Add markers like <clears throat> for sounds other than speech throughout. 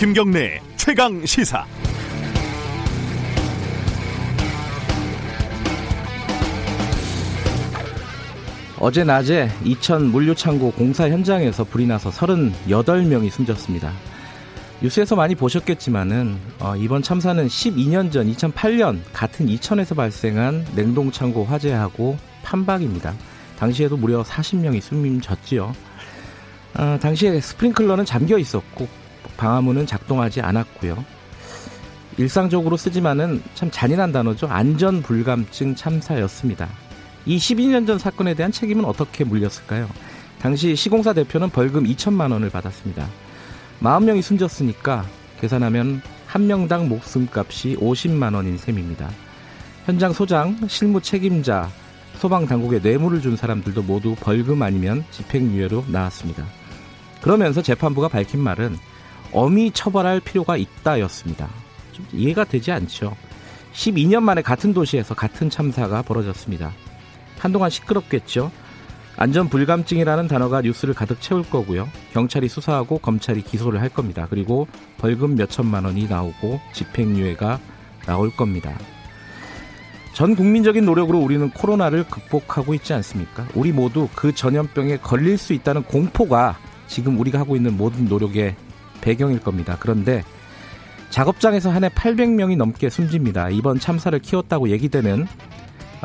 김경래 최강 시사. 어제 낮에 이천 물류창고 공사 현장에서 불이 나서 38명이 숨졌습니다. 뉴스에서 많이 보셨겠지만은 어, 이번 참사는 12년 전 2008년 같은 이천에서 발생한 냉동창고 화재하고 판박입니다. 당시에도 무려 40명이 숨졌지요. 어, 당시에 스프링클러는 잠겨 있었고 방화문은 작동하지 않았고요. 일상적으로 쓰지만은 참 잔인한 단어죠. 안전 불감증 참사였습니다. 이 12년 전 사건에 대한 책임은 어떻게 물렸을까요? 당시 시공사 대표는 벌금 2천만 원을 받았습니다. 40명이 숨졌으니까 계산하면 한 명당 목숨값이 50만 원인 셈입니다. 현장 소장, 실무 책임자, 소방 당국에 뇌물을 준 사람들도 모두 벌금 아니면 집행유예로 나왔습니다. 그러면서 재판부가 밝힌 말은 엄히 처벌할 필요가 있다였습니다. 좀 이해가 되지 않죠. 12년 만에 같은 도시에서 같은 참사가 벌어졌습니다. 한동안 시끄럽겠죠. 안전 불감증이라는 단어가 뉴스를 가득 채울 거고요. 경찰이 수사하고 검찰이 기소를 할 겁니다. 그리고 벌금 몇 천만 원이 나오고 집행유예가 나올 겁니다. 전 국민적인 노력으로 우리는 코로나를 극복하고 있지 않습니까? 우리 모두 그 전염병에 걸릴 수 있다는 공포가 지금 우리가 하고 있는 모든 노력의 배경일 겁니다. 그런데 작업장에서 한 해 800명이 넘게 숨집니다. 이번 참사를 키웠다고 얘기되는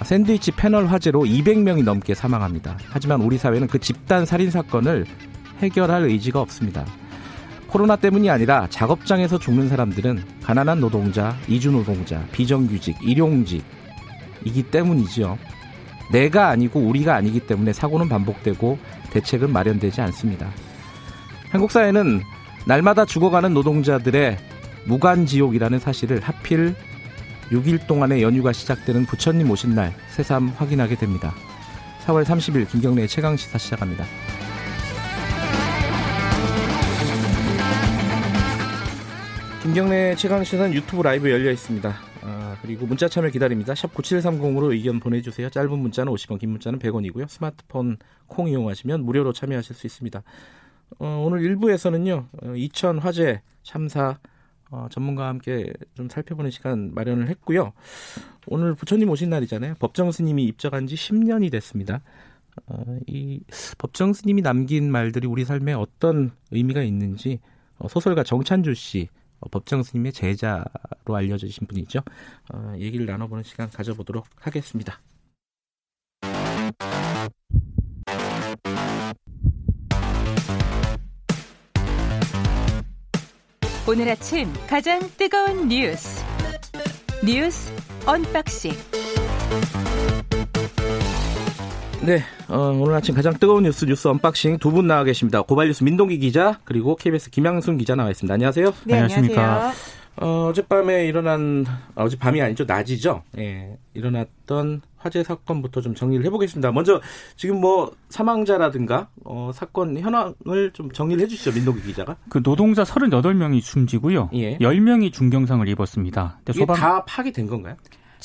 샌드위치 패널 화재로 200명이 넘게 사망합니다. 하지만 우리 사회는 그 집단 살인 사건을 해결할 의지가 없습니다. 코로나 때문이 아니라 작업장에서 죽는 사람들은 가난한 노동자, 이주 노동자, 비정규직, 일용직이기 때문이지요. 내가 아니고 우리가 아니기 때문에 사고는 반복되고 대책은 마련되지 않습니다. 한국 사회는 날마다 죽어가는 노동자들의 무관지옥이라는 사실을 하필 6일 동안의 연휴가 시작되는 부처님 오신 날 새삼 확인하게 됩니다. 4월 30일 김경래의 최강시사 시작합니다. 김경래 최강시사는 유튜브 라이브 열려 있습니다. 아, 그리고 문자 참여 기다립니다. 샵 9730으로 의견 보내주세요. 짧은 문자는 50원, 긴 문자는 100원이고요. 스마트폰 콩 이용하시면 무료로 참여하실 수 있습니다. 어, 오늘 1부에서는요. 어, 이천 화재 참사 어, 전문가와 함께 좀 살펴보는 시간 마련을 했고요. 오늘 부처님 오신 날이잖아요. 법정 스님이 입적한 지 10년이 됐습니다. 어, 이 법정 스님이 남긴 말들이 우리 삶에 어떤 의미가 있는지 어, 소설가 정찬주 씨 어, 법정 스님의 제자로 알려지신 분이죠. 어, 얘기를 나눠보는 시간 가져보도록 하겠습니다. 오늘 아침 가장 뜨거운 뉴스 뉴스 unboxing 네, 어, 오늘 아침 가장 뜨거운 뉴스 뉴스 unboxing 두 분 나와 계십니다. 고발뉴스 민동기 기자 그리고 KBS 김양순 기자 나와 있습니다. 안녕하세요. 네, 안녕하십니까. 안녕하세요. 어, 어젯밤에 일어난 아, 어젯밤이 아니죠 낮이죠. 예, 일어났던 화재 사건부터 좀 정리를 해보겠습니다. 먼저 지금 뭐 사망자라든가 어, 사건 현황을 좀 정리를 해주시죠 민동기 기자가. 그 노동자 38명이 숨지고요. 예. 10명이 중경상을 입었습니다. 이게 소방... 다 파괴된 건가요?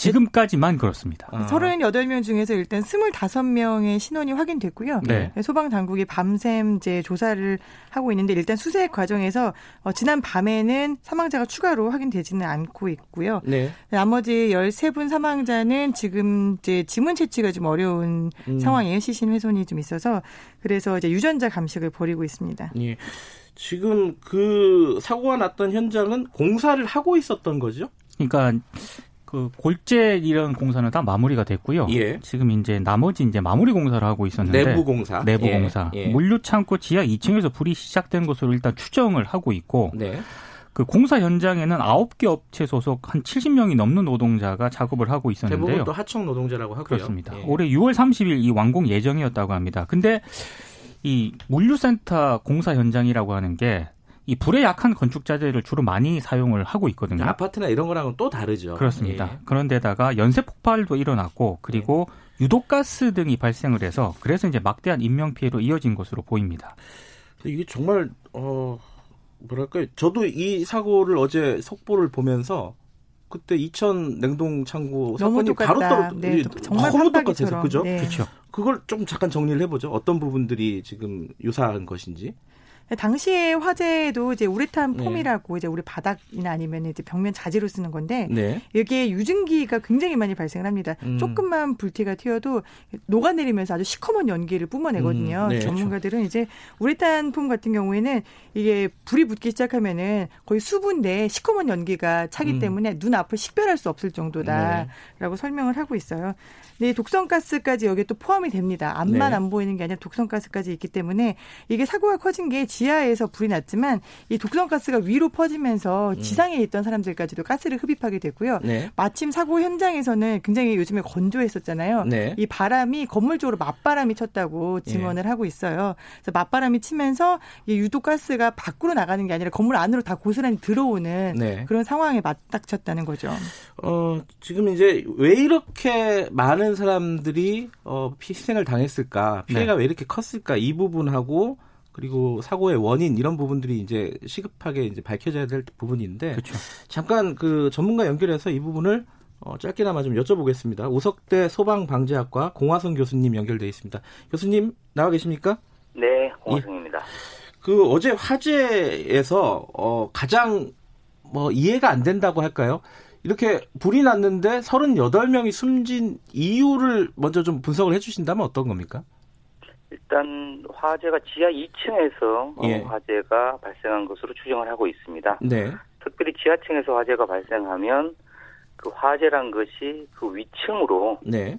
지금까지만 그렇습니다. 아. 38명 중에서 일단 25명의 신원이 확인됐고요. 네. 소방 당국이 밤샘 이제 조사를 하고 있는데 일단 수색 과정에서 어, 지난 밤에는 사망자가 추가로 확인되지는 않고 있고요. 네. 나머지 13분 사망자는 지금 이제 지문 채취가 좀 어려운 음. 상황이에요. 시신 훼손이 좀 있어서 그래서 이제 유전자 감식을 벌이고 있습니다. 예. 지금 그 사고가 났던 현장은 공사를 하고 있었던 거죠? 그러니까 그 골재 이런 공사는 다 마무리가 됐고요. 예. 지금 이제 나머지 이제 마무리 공사를 하고 있었는데 내부 공사, 내부 예. 공사, 예. 물류 창고 지하 2층에서 불이 시작된 것으로 일단 추정을 하고 있고. 네. 그 공사 현장에는 9개 업체 소속 한 70명이 넘는 노동자가 작업을 하고 있었는데요. 대부분 또 하청 노동자라고 하고요. 그렇습니다. 예. 올해 6월 30일 이 완공 예정이었다고 합니다. 근데 이 물류센터 공사 현장이라고 하는 게 이 불에 약한 건축 자재를 주로 많이 사용을 하고 있거든요. 아파트나 이런 거랑은 또 다르죠. 그렇습니다. 예. 그런데다가 연쇄 폭발도 일어났고 그리고 예. 유독가스 등이 발생을 해서 그래서 이제 막대한 인명 피해로 이어진 것으로 보입니다. 이게 정말 어 뭐랄까요? 저도 이 사고를 어제 속보를 보면서 그때 이천 냉동 창고 사건이 바로 떨어 네, 정말 너무 똑같아서 그죠? 네. 그렇죠. 그걸 좀 잠깐 정리를 해보죠. 어떤 부분들이 지금 유사한 것인지. 당시에 화재도 이제 우레탄 네. 폼이라고 네. 이제 우리 바닥이나 아니면 이제 벽면 자재로 쓰는 건데 네. 여기에 유증기가 굉장히 많이 발생을 합니다. 음. 조금만 불티가 튀어도 녹아내리면서 아주 시커먼 연기를 뿜어내거든요. 음. 네. 전문가들은 이제 우레탄 폼 같은 경우에는 이게 불이 붙기 시작하면은 거의 수분 내 시커먼 연기가 차기 음. 때문에 눈 앞을 식별할 수 없을 정도다라고 네. 설명을 하고 있어요. 네, 독성가스까지 여기에 또 포함이 됩니다. 앞만 네. 안 보이는 게 아니라 독성가스까지 있기 때문에 이게 사고가 커진 게 지하에서 불이 났지만 이 독성 가스가 위로 퍼지면서 음. 지상에 있던 사람들까지도 가스를 흡입하게 됐고요. 네. 마침 사고 현장에서는 굉장히 요즘에 건조했었잖아요. 네. 이 바람이 건물 쪽으로 맞바람이 쳤다고 네. 증언을 하고 있어요. 그래서 맞바람이 치면서 이 유독 가스가 밖으로 나가는 게 아니라 건물 안으로 다 고스란히 들어오는 네. 그런 상황에 맞닥쳤다는 거죠. 어, 지금 이제 왜 이렇게 많은 사람들이 어, 희생을 당했을까, 피해가 네. 왜 이렇게 컸을까 이 부분하고 그리고 사고의 원인 이런 부분들이 이제 시급하게 이제 밝혀져야 될 부분인데 그렇죠. 잠깐 그 전문가 연결해서 이 부분을 어, 짧게나마 좀 여쭤보겠습니다. 우석대 소방방재학과 공화성 교수님 연결돼 있습니다. 교수님 나와 계십니까? 네, 공화성입니다. 예. 그 어제 화재에서 어, 가장 뭐 이해가 안 된다고 할까요? 이렇게 불이 났는데 38명이 숨진 이유를 먼저 좀 분석을 해주신다면 어떤 겁니까? 일단 화재가 지하 2층에서 어, 예. 화재가 발생한 것으로 추정을 하고 있습니다. 네. 특별히 지하층에서 화재가 발생하면 그 화재란 것이 그 위층으로 네.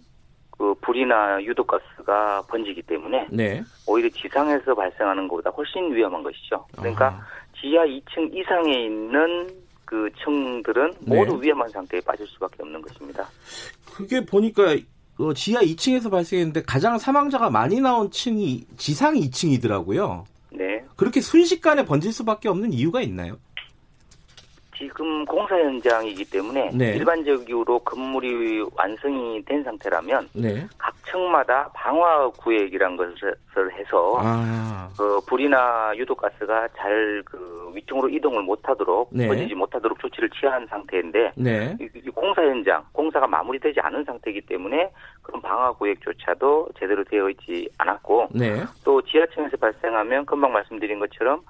그 불이나 유독가스가 번지기 때문에 네. 오히려 지상에서 발생하는 것보다 훨씬 위험한 것이죠. 그러니까 아. 지하 2층 이상에 있는 그 층들은 네. 모두 위험한 상태에 빠질 수밖에 없는 것입니다. 그게 보니까 어, 지하 2층에서 발생했는데 가장 사망자가 많이 나온 층이 지상 2층이더라고요. 네. 그렇게 순식간에 번질 수밖에 없는 이유가 있나요? 지금 공사 현장이기 때문에 네. 일반적으로 건물이 완성이 된 상태라면 네. 각 층마다 방화 구획이란 것을 해서 아. 그 불이나 유독가스가 잘 그 위층으로 이동을 못하도록 네. 번지지 못하도록 조치를 취한 상태인데 네. 이, 공사 현장 공사가 마무리되지 않은 상태이기 때문에 그런 방화 구획조차도 제대로 되어 있지 않았고 네. 또 지하층에서 발생하면 금방 말씀드린 것처럼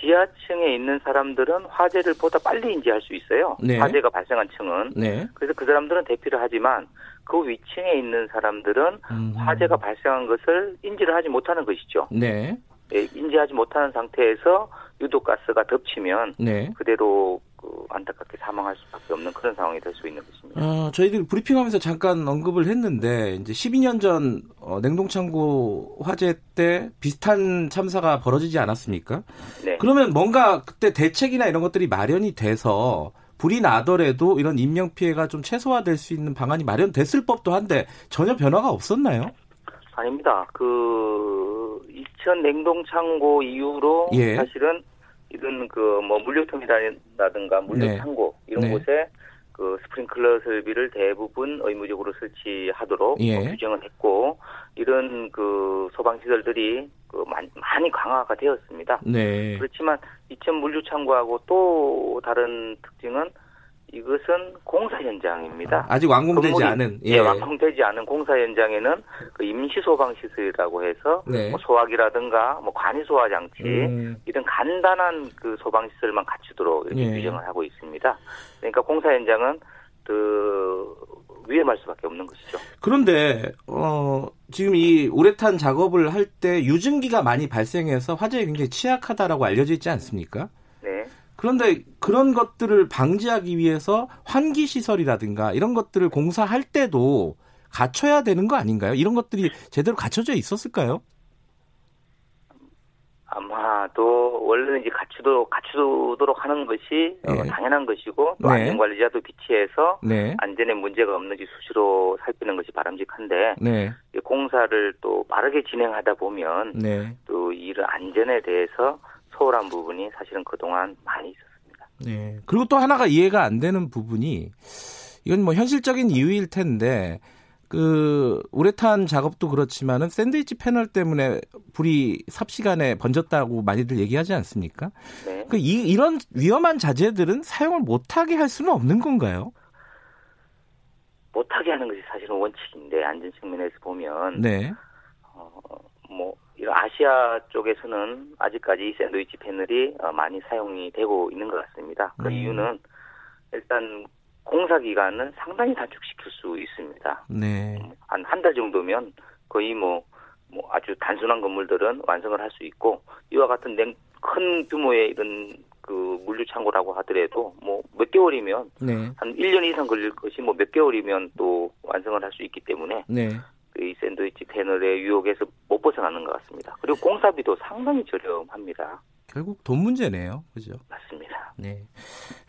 지하층에 있는 사람들은 화재를 보다 빨리 인지할 수 있어요. 네. 화재가 발생한 층은. 네. 그래서 그 사람들은 대피를 하지만 그 위층에 있는 사람들은 음. 화재가 발생한 것을 인지를 하지 못하는 것이죠. 네. 예, 인지하지 못하는 상태에서 유독 가스가 덮치면 네. 그대로 그 안타깝게 사망할 수밖에 없는 그런 상황이 될 수 있는 것입니다. 아, 저희들이 브리핑하면서 잠깐 언급을 했는데 이제 12년 전 어, 냉동창고 화재 때 비슷한 참사가 벌어지지 않았습니까? 네. 그러면 뭔가 그때 대책이나 이런 것들이 마련이 돼서 불이 나더라도 이런 인명 피해가 좀 최소화될 수 있는 방안이 마련됐을 법도 한데 전혀 변화가 없었나요? 아닙니다. 그 2000 냉동창고 이후로 예. 사실은 이런 그 뭐 물류통이라든가 물류창고 네. 이런 네. 곳에 그 스프링클러 설비를 대부분 의무적으로 설치하도록 예. 뭐 규정을 했고 이런 그 소방 시설들이 그 많이 강화가 되었습니다. 네. 그렇지만 이천 물류 창고하고 또 다른 특징은 이것은 공사 현장입니다. 아 직 완공되지 않은 예. 예. 완공되지 않은 공사 현장에는 그 임시 소방 시설이라고 해서 네. 뭐 소화기라든가 뭐 관이 소화 장치 음. 이런 간단한 그 소방 시설만 갖추도록 이렇게 예. 규정을 하고 있습니다. 그러니까 공사 현장은 그 위험할 수밖에 없는 것이죠. 그런데 어 지금 이 우레탄 작업을 할 때 유증기가 많이 발생해서 화재에 굉장히 취약하다라고 알려져 있지 않습니까? 그런데 그런 것들을 방지하기 위해서 환기 시설이라든가 이런 것들을 공사할 때도 갖춰야 되는 거 아닌가요? 이런 것들이 제대로 갖춰져 있었을까요? 아마도 원래는 이제 갖추도록 갖추도록 하는 것이 어, 네. 어, 당연한 것이고 또 네. 안전 관리자도 비치해서 네. 안전에 문제가 없는지 수시로 살피는 것이 바람직한데 네. 공사를 또 빠르게 진행하다 보면 네. 또 이런 안전에 대해서 소홀한 부분이 사실은 그동안 많이 있었습니다. 네. 그리고 또 하나가 이해가 안 되는 부분이 이건 뭐 현실적인 이유일 텐데 그 우레탄 작업도 그렇지만은 샌드위치 패널 때문에 불이 삽시간에 번졌다고 많이들 얘기하지 않습니까? 네. 그 이, 이런 위험한 자재들은 사용을 못하게 할 수는 없는 건가요? 못하게 하는 것이 사실은 원칙인데 안전 측면에서 보면 네. 어, 뭐 이런 아시아 쪽에서는 아직까지 샌드위치 패널이 어, 많이 사용이 되고 있는 것 같습니다. 그 음. 이유는 일단 공사 기간은 상당히 단축시킬 수 있습니다. 네. 한 한 달 정도면 거의 뭐, 뭐 아주 단순한 건물들은 완성을 할 수 있고 이와 같은 냉, 큰 규모의 이런 그 물류 창고라고 하더라도 뭐 몇 개월이면 네. 한 1년 이상 걸릴 것이 뭐 몇 개월이면 또 완성을 할 수 있기 때문에 네. 이 샌드위치 패널의 유혹에서 못 벗어나는 것 같습니다. 그리고 공사비도 상당히 저렴합니다. 결국 돈 문제네요. 그죠? 맞습니다. 네.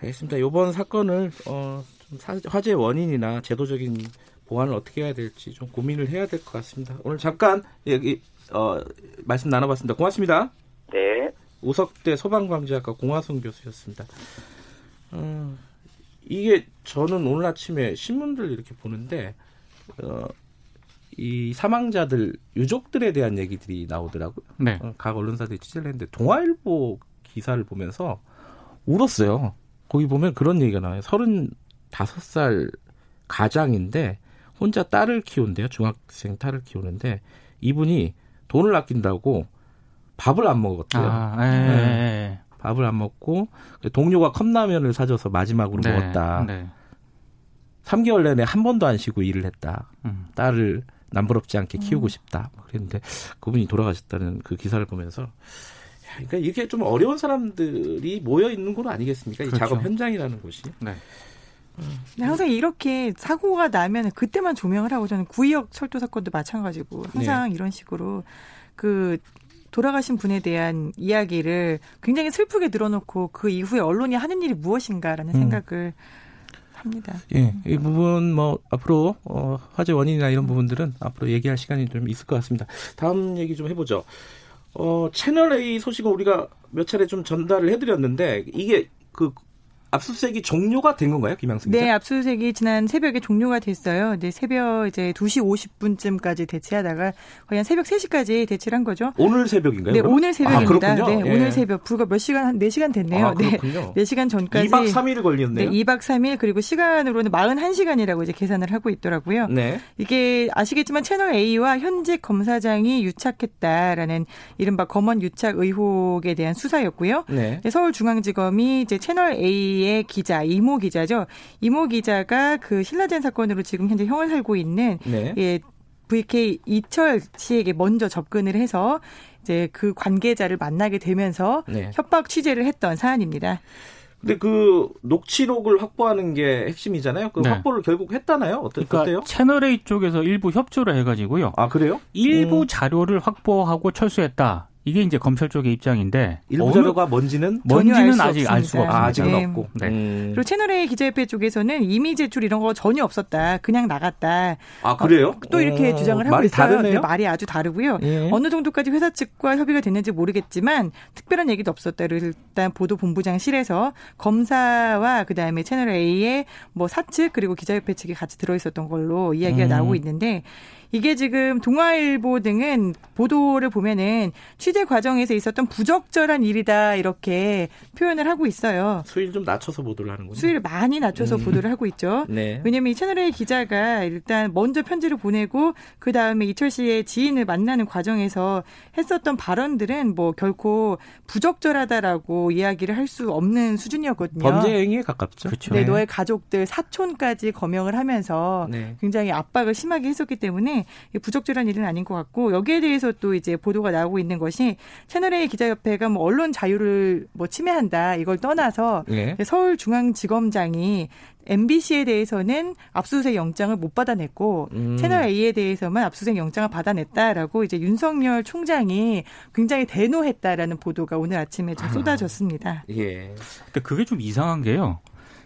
알겠습니다. 이번 사건을 어, 좀 화재 원인이나 제도적인 보완을 어떻게 해야 될지 좀 고민을 해야 될 것 같습니다. 오늘 잠깐 여기 어, 말씀 나눠봤습니다. 고맙습니다. 네. 우석대 소방방재학과 공화성 교수였습니다. 어, 이게 저는 오늘 아침에 신문들 이렇게 보는데 어, 이 사망자들 유족들에 대한 얘기들이 나오더라고요. 네. 어, 각 언론사들이 취재를 했는데 동아일보 기사를 보면서 울었어요. 거기 보면 그런 얘기가 나와요. 35살 가장인데 혼자 딸을 키운대요. 중학생 딸을 키우는데 이분이 돈을 아낀다고 밥을 안 먹었대요. 아, 네. 밥을 안 먹고 동료가 컵라면을 사줘서 마지막으로 네, 먹었다. 네. 3개월 내내 한 번도 안 쉬고 일을 했다. 음. 딸을 남부럽지 않게 키우고 음. 싶다. 그랬는데 그분이 돌아가셨다는 그 기사를 보면서 그러니까 이게 좀 어려운 사람들이 모여 있는 곳 아니겠습니까? 그렇죠. 이 작업 현장이라는 곳이. 네. 네, 항상 이렇게 사고가 나면 그때만 조명을 하고 저는 구의역 철도 사건도 마찬가지고 항상 네. 이런 식으로 그 돌아가신 분에 대한 이야기를 굉장히 슬프게 늘어놓고 그 이후에 언론이 하는 일이 무엇인가라는 음. 생각을 합니다. 예, 이 부분 뭐 앞으로 어, 화재 원인이나 이런 부분들은 앞으로 얘기할 시간이 좀 있을 것 같습니다. 다음 얘기 좀 해보죠. 어, 채널 A 소식을 우리가 몇 차례 좀 전달을 해드렸는데 이게 그 압수수색이 종료가 된 건가요, 김양승 기자? 네, 압수수색이 지난 새벽에 종료가 됐어요. 네, 새벽 이제 2시 50분쯤까지 대치하다가 거의 한 새벽 3시까지 대치를 한 거죠. 오늘 새벽인가요? 네, 그럼? 오늘 새벽입니다. 아, 네, 예. 오늘 새벽 불과 몇 시간 한 4시간 됐네요. 아, 네. 4시간 전까지 2박 3일 걸렸네요. 네, 2박 3일 그리고 시간으로는 41시간이라고 이제 계산을 하고 있더라고요. 네. 이게 아시겠지만 채널 A와 현직 검사장이 유착했다라는 이른바 검언 유착 의혹에 대한 수사였고요. 네. 네 서울중앙지검이 이제 채널 A TV의 기자 이모 기자죠. 이모 기자가 그 신라젠 사건으로 지금 현재 형을 살고 있는 네. 예, VK 이철 씨에게 먼저 접근을 해서 이제 그 관계자를 만나게 되면서 네. 협박 취재를 했던 사안입니다. 근데 그 녹취록을 확보하는 게 핵심이잖아요. 그 네. 확보를 결국 했다나요? 어때, 그러니까 어때요? 채널 A 쪽에서 일부 협조를 해가지고요. 아 그래요? 일부 음. 자료를 확보하고 철수했다. 이게 이제 검찰 쪽의 입장인데 일부 자료가 뭔지는 뭔지는 알 아직 알 수가 없습니다. 아, 아직은 네. 없고. 네. 음. 그리고 채널A 기자협회 쪽에서는 이미 제출 이런 거 전혀 없었다. 그냥 나갔다. 아 그래요? 어, 또 이렇게 오. 어, 주장을 하고 있어요. 다르네요? 네, 말이 아주 다르고요. 예. 어느 정도까지 회사 측과 협의가 됐는지 모르겠지만 특별한 얘기도 없었다를 일단 보도 본부장실에서 검사와 그다음에 채널 A의 뭐 사측 그리고 기자협회 측이 같이 들어 있었던 걸로 이야기가 음. 나오고 있는데 이게 지금 동아일보 등은 보도를 보면은 취재 과정에서 있었던 부적절한 일이다 이렇게 표현을 하고 있어요. 수위를 좀 낮춰서 보도를 하는군요. 수위를 많이 낮춰서 음. 보도를 하고 있죠. <laughs> 네. 왜냐하면 이 채널A 기자가 일단 먼저 편지를 보내고 그 다음에 이철 씨의 지인을 만나는 과정에서 했었던 발언들은 뭐 결코 부적절하다라고 이야기를 할 수 없는 수준이었거든요. 범죄 행위에 가깝죠. 그렇죠. 네, 너의 가족들 사촌까지 검역을 하면서 네. 굉장히 압박을 심하게 했었기 때문에 부적절한 일은 아닌 것 같고 여기에 대해서 또 이제 보도가 나오고 있는 것이 채널A 기자협회가 뭐 언론 자유를 뭐 침해한다 이걸 떠나서 네. 서울중앙지검장이 MBC에 대해서는 압수수색 영장을 못 받아냈고 음. 채널 A에 대해서만 압수수색 영장을 받아냈다라고 이제 윤석열 총장이 굉장히 대노했다라는 보도가 오늘 아침에 좀 아. 쏟아졌습니다. 아, 예. 근데 그게 좀 이상한 게요.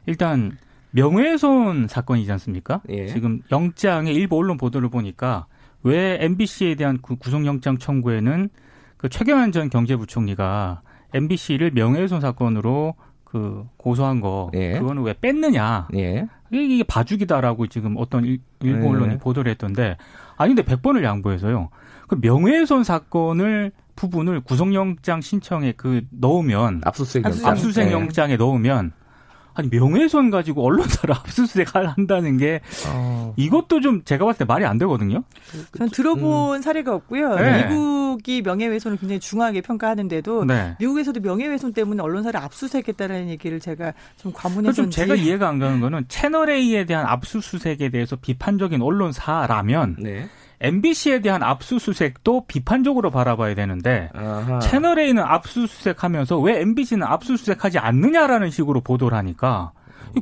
일단 명예훼손 사건이지 않습니까? 예. 지금 영장의 일부 언론 보도를 보니까 왜 MBC에 대한 그 구속영장 청구에는 그 최경환 전 경제부총리가 MBC를 명예훼손 사건으로 그 고소한 거 예. 그거는 왜 뺐느냐? 예. 이게 봐주기다라고 지금 어떤 일, 부 언론이 예. 보도를 했던데 아니 근데 100번을 양보해서요. 그 명예훼손 사건을 부분을 구속영장 신청에 그 넣으면 압수수색 영장. 압수수색 영장에 넣으면 아니 명예훼손 가지고 언론사를 <laughs> 압수수색 한다는 게 어... 이것도 좀 제가 봤을 때 말이 안 되거든요. 전 들어본 음... 사례가 없고요. 네. 미국이 명예훼손을 굉장히 중하게 평가하는데도 네. 미국에서도 명예훼손 때문에 언론사를 압수수색했다는 얘기를 제가 좀 과문해서 좀 제가 이해가 안 가는 거는 채널 A에 대한 압수수색에 대해서 비판적인 언론사라면 네. MBC에 대한 압수수색도 비판적으로 바라봐야 되는데 아하. 채널 A는 압수수색하면서 왜 MBC는 압수수색하지 않느냐라는 식으로 보도를 하니까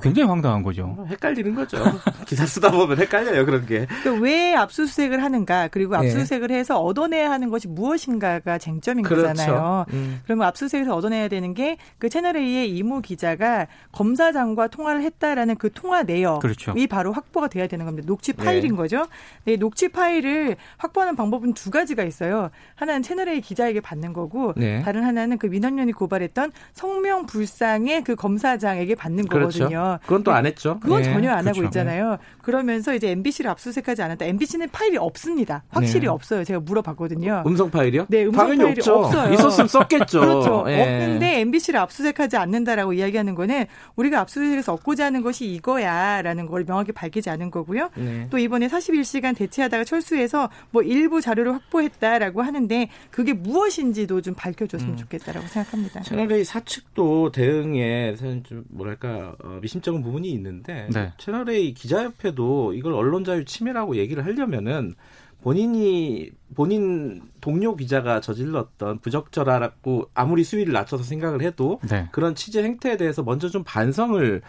굉장히 황당한 거죠. 어, 헷갈리는 거죠. <laughs> 기사 쓰다 보면 헷갈려요, 그런 게. 그러니까 왜 압수수색을 하는가, 그리고 예. 압수수색을 해서 얻어내야 하는 것이 무엇인가가 쟁점인 그렇죠. 거잖아요. 음. 그러면 압수수색에서 얻어내야 되는 게 그 채널A의 이모 기자가 검사장과 통화를 했다라는 그 통화 내역이 그렇죠. 바로 확보가 돼야 되는 겁니다. 녹취 파일인 네. 거죠. 네, 녹취 파일을 확보하는 방법은 두 가지가 있어요. 하나는 채널A 기자에게 받는 거고, 네. 다른 하나는 그 민원연이 고발했던 성명 불상의 그 검사장에게 받는 그렇죠. 거거든요. 있잖아요. 그건 또 안 했죠. 그건 네. 전혀 안 그렇죠. 하고 있잖아요. 그러면서 이제 MBC를 압수수색하지 않았다. MBC는 파일이 없습니다. 확실히 네. 없어요. 제가 물어봤거든요. 음성 파일이요? 네, 음성 파일이 없죠. 없어요. 있었으면 썼겠죠. 그렇죠. 네. 없는데 MBC를 압수수색하지 않는다라고 이야기하는 거는 우리가 압수수색에서 얻고자 하는 것이 이거야라는 걸 명확히 밝히지 않은 거고요. 네. 또 이번에 41시간 대체하다가 철수해서 뭐 일부 자료를 확보했다라고 하는데 그게 무엇인지도 좀 밝혀줬으면 음. 좋겠다라고 생각합니다. 채널A 사측도 대응에 좀 뭐랄까 어, 미심쩍은 부분이 있는데 네. 채널A 기자협회도 이걸 언론 자유 침해라고 얘기를 하려면은 본인이 본인 동료 기자가 저질렀던 부적절하고 아무리 수위를 낮춰서 생각을 해도 네. 그런 취재 행태에 대해서 먼저 좀 반성을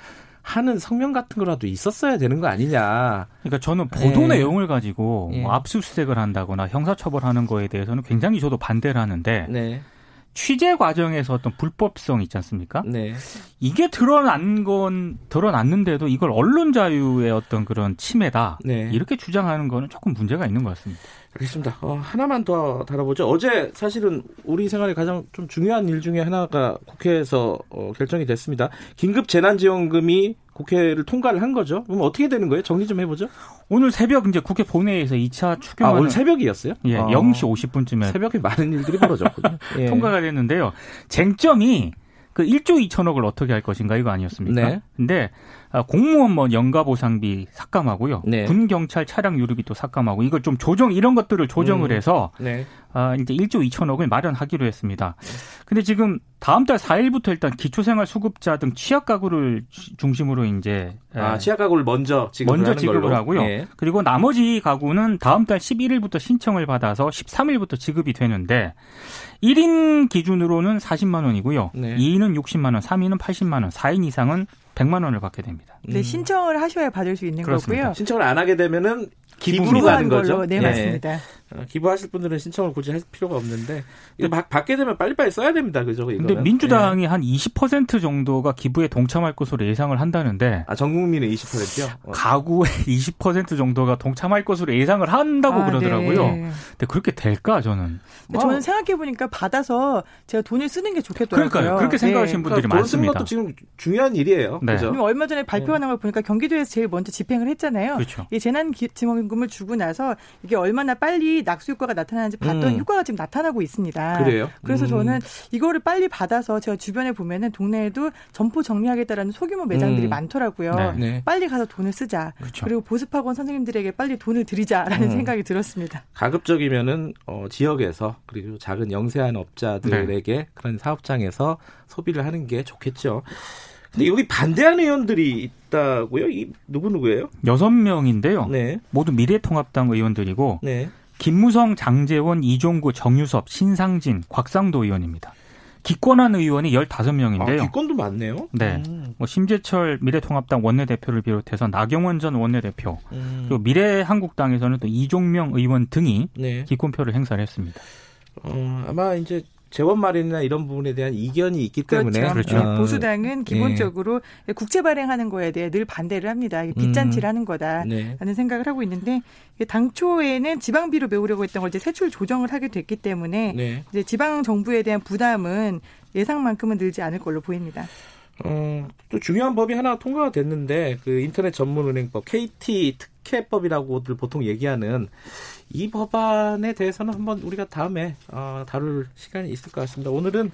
하는 성명 같은 거라도 있었어야 되는 거 아니냐. 그러니까 저는 보도 네. 내용을 가지고 뭐 예. 뭐 압수수색을 한다거나 형사처벌하는 거에 대해서는 굉장히 저도 반대를 하는데 네. 취재 과정에서 어떤 불법성 있지 않습니까? 네. 이게 드러난 건 드러났는데도 이걸 언론 자유의 어떤 그런 침해다. 네. 이렇게 주장하는 거는 조금 문제가 있는 것 같습니다. 알겠습니다. 어, 하나만 더 다뤄보죠. 어제 사실은 우리 생활에 가장 좀 중요한 일 중에 하나가 국회에서 어, 결정이 됐습니다. 긴급 재난지원금이 국회를 통과를 한 거죠. 그럼 어떻게 되는 거예요? 정리 좀 해보죠. 오늘 새벽 이제 국회 본회의에서 2차 추경안 아, 오늘 새벽이었어요? 예, 아. 0시 50분쯤에 새벽에 많은 일들이 벌어졌군요. <laughs> 예. 통과가 됐는데요. 쟁점이 그 1조 2천억을 어떻게 할 것인가 이거 아니었습니까? 네. 근데 아, 공무원 뭐 연가 보상비 삭감하고요. 네. 군 경찰 차량 유류비도 삭감하고 이걸 좀 조정 이런 것들을 조정을 음. 해서 네. 아, 이제 1조 2천억을 마련하기로 했습니다. 근데 지금 다음 달 4일부터 일단 기초생활 수급자 등 취약 가구를 중심으로 이제 아, 취약 가구를 먼저 지급을 먼저 지급을 걸로. 하고요. 네. 그리고 나머지 가구는 다음 달 11일부터 신청을 받아서 13일부터 지급이 되는데 1인 기준으로는 40만 원이고요. 네. 2인은 60만 원, 3인은 80만 원, 4인 이상은 100만 원을 받게 됩니다. 네, 음. 신청을 하셔야 받을 수 있는 그렇습니다. 거고요. 신청을 안 하게 되면은 기부로 가는 거죠. 네, 네, 맞습니다. 어, 기부하실 분들은 신청을 굳이 할 필요가 없는데 막 받게 되면 빨리빨리 써야 됩니다. 그죠? 근데 민주당이 네. 한20% 정도가 기부에 동참할 것으로 예상을 한다는데 아, 전 국민의 20%요? 어. 가구의 <laughs> 20% 정도가 동참할 것으로 예상을 한다고 아, 그러더라고요. 네. 근데 그렇게 될까 저는? 저는 생각해 보니까 받아서 제가 돈을 쓰는 게 좋겠더라고요. 그러니까요. 그렇게 생각하시는 네. 분들이 그러니까 많습니다. 돈 쓰는 것도 지금 중요한 일이에요. 네. 그죠? 얼마 전에 발표한 걸 보니까 경기도에서 제일 먼저 집행을 했잖아요. 그렇죠. 이 재난 지원금을 주고 나서 이게 얼마나 빨리 낙수 효과가 나타나는지 봤더니 음. 효과가 지금 나타나고 있습니다. 그래요? 그래서 음. 저는 이거를 빨리 받아서 제가 주변에 보면은 동네에도 점포 정리하겠다라는 소규모 매장들이 음. 많더라고요. 네. 네. 빨리 가서 돈을 쓰자. 그렇죠. 그리고 보습학원 선생님들에게 빨리 돈을 드리자라는 음. 생각이 들었습니다. 가급적이면은 어, 지역에서 그리고 작은 영세한 업자들에게 네. 그런 사업장에서 소비를 하는 게 좋겠죠. 근데 여기 반대하는 의원들이 있다고요? 이 누구 누구예요? 여섯 명인데요. 네. 모두 미래통합당 의원들이고 네. 김무성, 장재원, 이종구, 정유섭, 신상진, 곽상도 의원입니다. 기권한 의원이 15명인데요. 아, 기권도 많네요. 네. 음. 뭐 심재철 미래통합당 원내대표를 비롯해서 나경원 전 원내대표, 음. 그리고 미래한국당에서는 또 이종명 의원 등이 네. 기권표를 행사를 했습니다. 어, 아마 이제 재원 마련이나 이런 부분에 대한 이견이 있기 그렇죠. 때문에 그렇죠. 어. 보수당은 기본적으로 네. 국채 발행하는 거에 대해 늘 반대를 합니다. 빚잔치를 음. 하는 거다라는 네. 생각을 하고 있는데 당초에는 지방비로 메우려고 했던 걸 이제 세출 조정을 하게 됐기 때문에 네. 이제 지방 정부에 대한 부담은 예상만큼은 늘지 않을 걸로 보입니다. 어, 또 중요한 법이 하나 통과가 됐는데 그 인터넷 전문은행법 KT 특혜법이라고들 보통 얘기하는 이 법안에 대해서는 한번 우리가 다음에 어, 다룰 시간이 있을 것 같습니다. 오늘은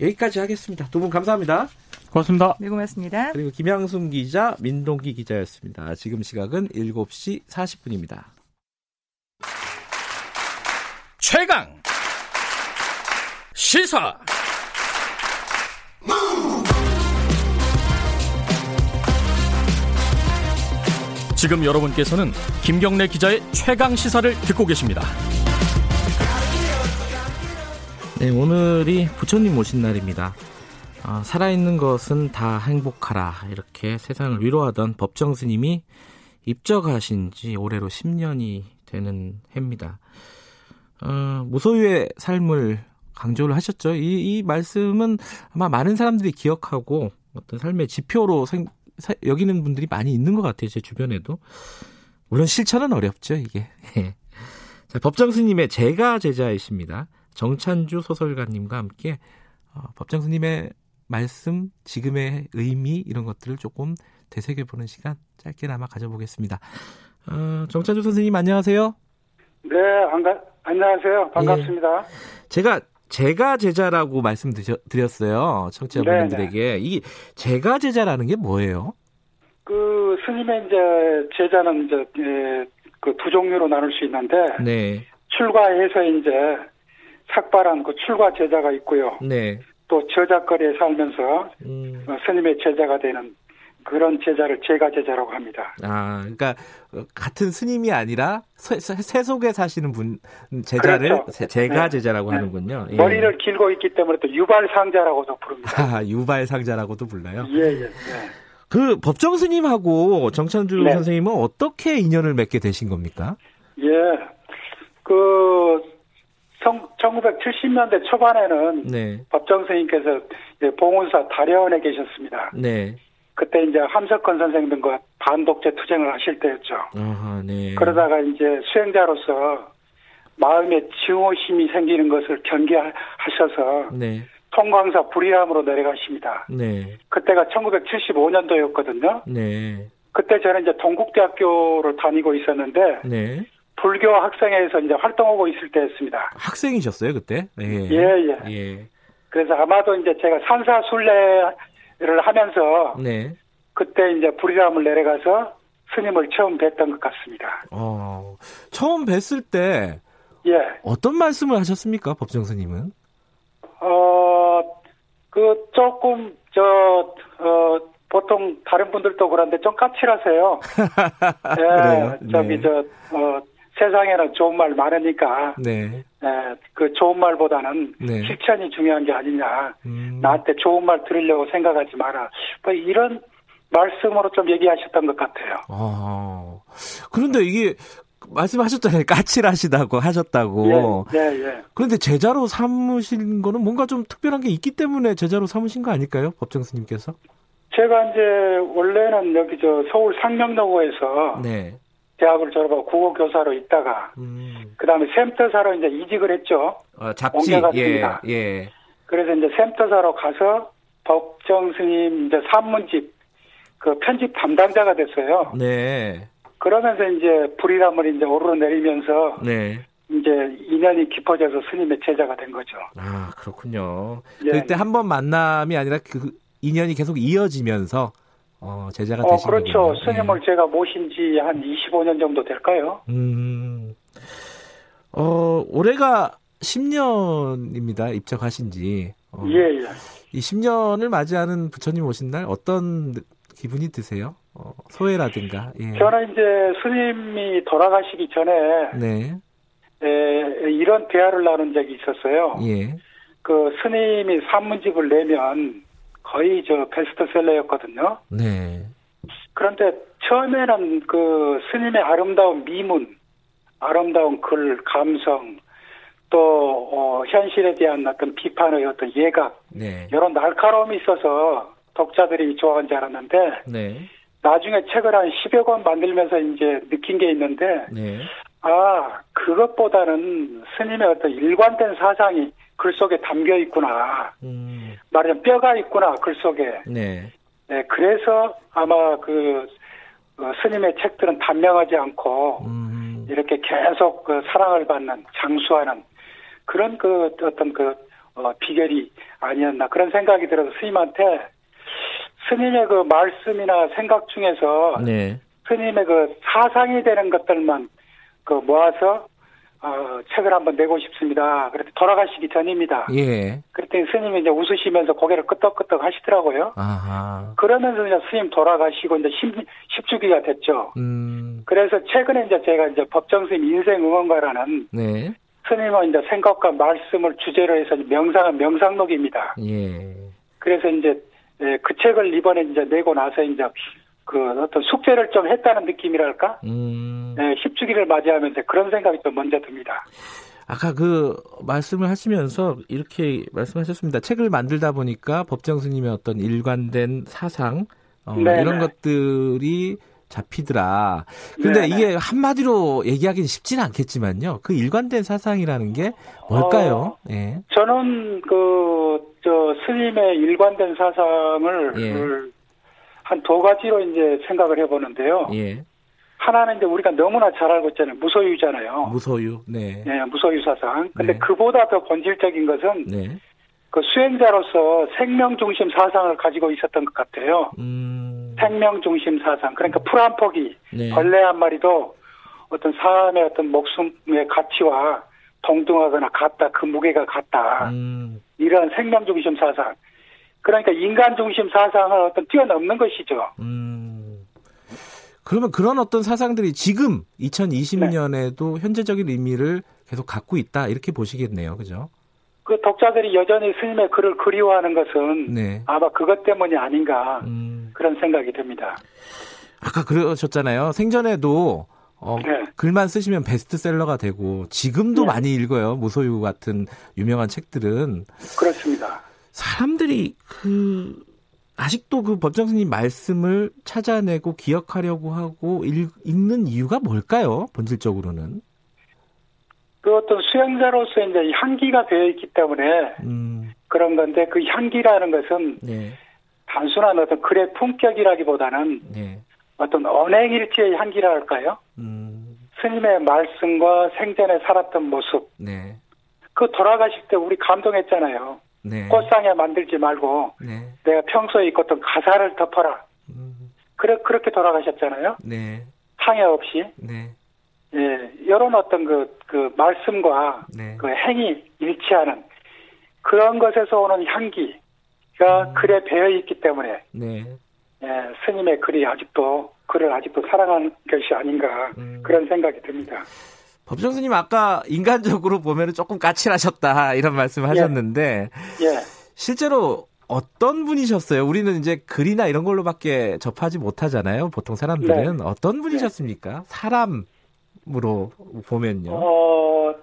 여기까지 하겠습니다. 두 분 감사합니다. 고맙습니다. 네, 고맙습니다. 그리고 김양순 기자, 민동기 기자였습니다. 지금 시각은 7시 40분입니다. 최강 시사 지금 여러분께서는 김경래 기자의 최강 시사를 듣고 계십니다. 네, 오늘이 부처님 오신 날입니다. 아, 살아있는 것은 다 행복하라 이렇게 세상을 위로하던 법정 스님이 입적하신 지 올해로 10년이 되는 해입니다. 어, 무소유의 삶을 강조를 하셨죠. 이, 이 말씀은 아마 많은 사람들이 기억하고 어떤 삶의 지표로 생, 사, 여기는 분들이 많이 있는 것 같아요. 제 주변에도. 물론 실천은 어렵죠, 이게. 예. 자, 법정 스님의 제가 제자이십니다. 정찬주 소설가님과 함께 어, 법정 스님의 말씀, 지금의 의미 이런 것들을 조금 되새겨보는 시간 짧게나마 가져보겠습니다. 어, 정찬주 선생님 안녕하세요. 네, 안가, 안녕하세요. 반갑습니다. 예. 제가 제가 제자라고 말씀드렸어요. 청취자분들에게. 이 제가 제자라는 게 뭐예요? 그 스님의 이제 제자는 이제 예, 그두 종류로 나눌 수 있는데 네. 출가해서 이제 삭발한 그 출가 제자가 있고요. 네. 또 저작거리에 살면서 음. 어, 스님의 제자가 되는 그런 제자를 제가 제자라고 합니다. 아, 그러니까 같은 스님이 아니라 세속에 사시는 분 제자를 그렇죠. 제가 네. 제자라고 네. 하는군요. 예. 머리를 길고 있기 때문에 또 유발상자라고도 부릅니다. 아, 유발상자라고도 불러요. 예, 예. 예. 그 법정 스님하고 정찬주 네. 선생님은 어떻게 인연을 맺게 되신 겁니까? 예, 그 1970년대 초반에는 네. 법정 스님께서 봉은사 다려원에 계셨습니다. 네. 그때 이제 함석헌 선생님과 반독재 투쟁을 하실 때였죠. 아하, 네. 그러다가 이제 수행자로서 마음에 증오심이 생기는 것을 경계하셔서 네. 통광사 불의함으로 내려가십니다. 네. 그때가 1975년도였거든요. 네. 그때 저는 이제 동국대학교를 다니고 있었는데 네. 불교 학생회에서 이제 활동하고 있을 때였습니다. 학생이셨어요 그때? 예. 예, 예. 예. 그래서 아마도 이제 제가 산사순례 를 하면서 네. 그때 이제 불이람을 내려가서 스님을 처음 뵀던 것 같습니다. 어, 처음 뵀을 때 예. 어떤 말씀을 하셨습니까, 법정 스님은? 어, 그 조금 저 어, 보통 다른 분들도 그런데 좀 까칠하세요. <laughs> 예, 저기 네. 저 어, 세상에는 좋은 말 많으니까 네. 에, 그 좋은 말보다는 네. 실천이 중요한 게 아니냐. 음. 나한테 좋은 말 들으려고 생각하지 마라. 뭐 이런 말씀으로 좀 얘기하셨던 것 같아요. 아, 그런데 이게 말씀하셨잖아요. 까칠하시다고 하셨다고. 예, 예, 예. 그런데 제자로 삼으신 거는 뭔가 좀 특별한 게 있기 때문에 제자로 삼으신 거 아닐까요? 법정 스님께서? 제가 이제 원래는 여기 저 서울 상명로고에서 네. 대학을 졸업하고 국어 교사로 있다가 음. 그다음에 샘터사로 이제 이직을 했죠. 어, 잡지 옮겨갔습니다. 예, 예. 그래서 이제 샘터사로 가서 법정 스님 이제 산문집 그 편집 담당자가 됐어요. 네. 그러면서 이제 불이람을 이제 오르내리면서 네. 이제 인연이 깊어져서 스님의 제자가 된 거죠. 아 그렇군요. 예. 그때 한 번 만남이 아니라 그 인연이 계속 이어지면서 어, 제자가 되신 어, 그렇죠. 거군요. 스님을 네. 제가 모신 지 한 25년 정도 될까요? 음. 어, 올해가 10년입니다. 입적하신 지. 어, 예, 예. 이 10년을 맞이하는 부처님 오신 날 어떤 기분이 드세요? 어, 소회라든가. 예. 저는 이제 스님이 돌아가시기 전에 네. 에, 이런 대화를 나눈 적이 있었어요. 예. 그 스님이 산문집을 내면 거의 저 베스트셀러였거든요. 네. 그런데 처음에는 그 스님의 아름다운 미문, 아름다운 글, 감성, 또 어, 현실에 대한 어떤 비판의 어떤 예각, 네. 이런 날카로움이 있어서 독자들이 좋아한 줄 알았는데 네. 나중에 책을 한 10여 권 만들면서 이제 느낀 게 있는데 네. 아 그것보다는 스님의 어떤 일관된 사상이 글 속에 담겨 있구나. 음. 말하자면 뼈가 있구나 글 속에. 네. 네. 그래서 아마 그 어, 스님의 책들은 단명하지 않고 음. 이렇게 계속 그 사랑을 받는 장수하는 그런 그 어떤 그 어, 비결이 아니었나 그런 생각이 들어서 스님한테 스님의 그 말씀이나 생각 중에서 네. 스님의 그 사상이 되는 것들만 그 모아서 어, 책을 한번 내고 싶습니다. 그랬더니 돌아가시기 전입니다. 예. 그랬더니 스님이 이제 웃으시면서 고개를 끄덕끄덕 하시더라고요. 아하. 그러면서 이제 스님 돌아가시고 이제 10, 10 주기가 됐죠. 음. 그래서 최근에 이제 제가 이제 법정 스님 인생 응원가라는 네. 스님은 이제 생각과 말씀을 주제로 해서 명상은 명상록입니다. 예. 그래서 이제 예, 그 책을 이번에 이제 내고 나서 이제 그 어떤 숙제를 좀 했다는 느낌이랄까? 음. 네, 10주기를 맞이하면서 그런 생각이 좀 먼저 듭니다. 아까 그 말씀을 하시면서 이렇게 말씀하셨습니다. 책을 만들다 보니까 법정 스님의 어떤 일관된 사상 어, 이런 것들이 잡히더라. 근데 네네. 이게 한마디로 얘기하기는 쉽지는 않겠지만요. 그 일관된 사상이라는 게 뭘까요? 어, 예. 저는 그 저 스님의 일관된 사상을 예. 한 두 가지로 이제 생각을 해보는데요. 예. 하나는 이제 우리가 너무나 잘 알고 있잖아요. 무소유잖아요. 무소유, 네. 네, 무소유 사상. 근데 네. 그보다 더 본질적인 것은 네. 그 수행자로서 생명 중심 사상을 가지고 있었던 것 같아요. 음... 생명 중심 사상. 그러니까 풀 한 포기, 네. 벌레 한 마리도 어떤 사람의 어떤 목숨의 가치와 동등하거나 같다. 그 무게가 같다. 음... 이런 생명 중심 사상. 그러니까 인간 중심 사상을 어떤 뛰어넘는 것이죠. 음. 그러면 그런 어떤 사상들이 지금 2020년에도 네. 현재적인 의미를 계속 갖고 있다 이렇게 보시겠네요, 그죠? 그 독자들이 여전히 스님의 글을 그리워하는 것은 네. 아마 그것 때문이 아닌가 음. 그런 생각이 듭니다. 아까 그러셨잖아요. 생전에도 어, 네. 글만 쓰시면 베스트셀러가 되고 지금도 네. 많이 읽어요. 무소유 같은 유명한 책들은 그렇습니다. 사람들이 그 아직도 그 법정 스님 말씀을 찾아내고 기억하려고 하고 읽, 는 이유가 뭘까요? 본질적으로는 그 어떤 수행자로서 이제 향기가 되어 있기 때문에 음. 그런 건데 그 향기라는 것은 네. 단순한 어떤 글의 품격이라기보다는 네. 어떤 언행일체의 향기라 할까요? 음. 스님의 말씀과 생전에 살았던 모습. 네. 그 돌아가실 때 우리 감동했잖아요. 네. 꽃상에 만들지 말고 네. 내가 평소에 입었던 가사를 덮어라. 음. 그래 그렇게 돌아가셨잖아요. 네. 상해 없이. 네. 예, 이런 어떤 그, 그 말씀과 네. 그 행위 일치하는 그런 것에서 오는 향기가 음. 글에 배어 있기 때문에 네. 예, 스님의 글이 아직도 글을 아직도 사랑하는 것이 아닌가 음. 그런 생각이 듭니다. 법정 스님 아까 인간적으로 보면 조금 까칠하셨다 이런 말씀 하셨는데 예. 예. 실제로 어떤 분이셨어요? 우리는 이제 글이나 이런 걸로밖에 접하지 못하잖아요. 보통 사람들은 네. 어떤 분이셨습니까? 네. 사람으로 보면요. 어,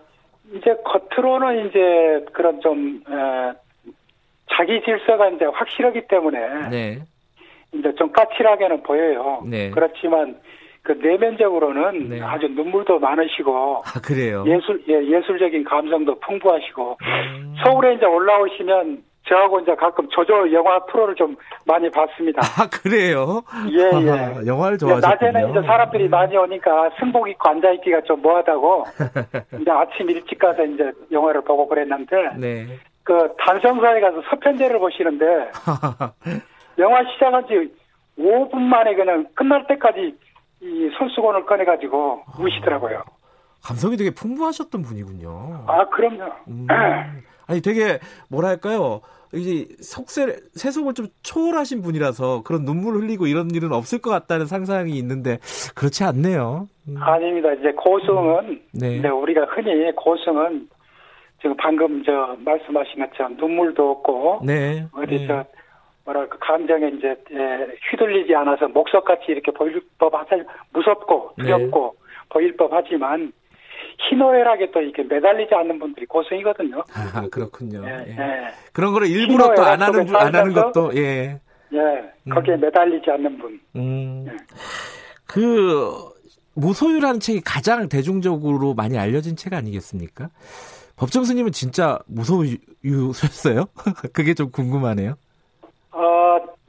이제 겉으로는 이제 그런 좀 에, 자기 질서가 이제 확실하기 때문에 네. 이제 좀 까칠하게는 보여요. 네. 그렇지만 그 내면적으로는 네. 아주 눈물도 많으시고 아, 그래요. 예술 예, 예술적인 감성도 풍부하시고 음. 서울에 이제 올라오시면 저하고 이제 가끔 조조 영화 프로를 좀 많이 봤습니다. 아 그래요? 예 예. 아, 영화를 좋아하시군요. 낮에는 이제 사람들이 음. 많이 오니까 승복 입고 앉아 있기가 좀 뭐하다고 <laughs> 이제 아침 일찍 가서 이제 영화를 보고 그랬는데 네. 그 단성사에 가서 서편제를 보시는데 <laughs> 영화 시작한 지 5분 만에 그냥 끝날 때까지 이 손수건을 꺼내가지고 아, 우시더라고요. 감성이 되게 풍부하셨던 분이군요. 아, 그럼요. 음, 아니, 되게, 뭐랄까요. 이제 속세, 세속을 좀 초월하신 분이라서 그런 눈물 흘리고 이런 일은 없을 것 같다는 상상이 있는데 그렇지 않네요. 음. 아닙니다. 이제 고승은, 음, 네. 네. 우리가 흔히 고승은 지금 방금 저 말씀하신 것처럼 눈물도 없고, 네. 어디 네. 저 뭐랄까 감정에 이제 예, 휘둘리지 않아서 목석같이 이렇게 보일 법하지 무섭고 네. 두렵고 네. 보일 법하지만 희노애락에 또 이렇게 매달리지 않는 분들이 고생이거든요. 아 그렇군요. 예, 예. 예. 그런 거를 일부러 또 안 하는 안 하는 것도 예. 예, 거기에 음. 매달리지 않는 분. 음. 예. 그 무소유라는 책이 가장 대중적으로 많이 알려진 책 아니겠습니까? 법정 스님은 진짜 무소유였어요? <laughs> 그게 좀 궁금하네요.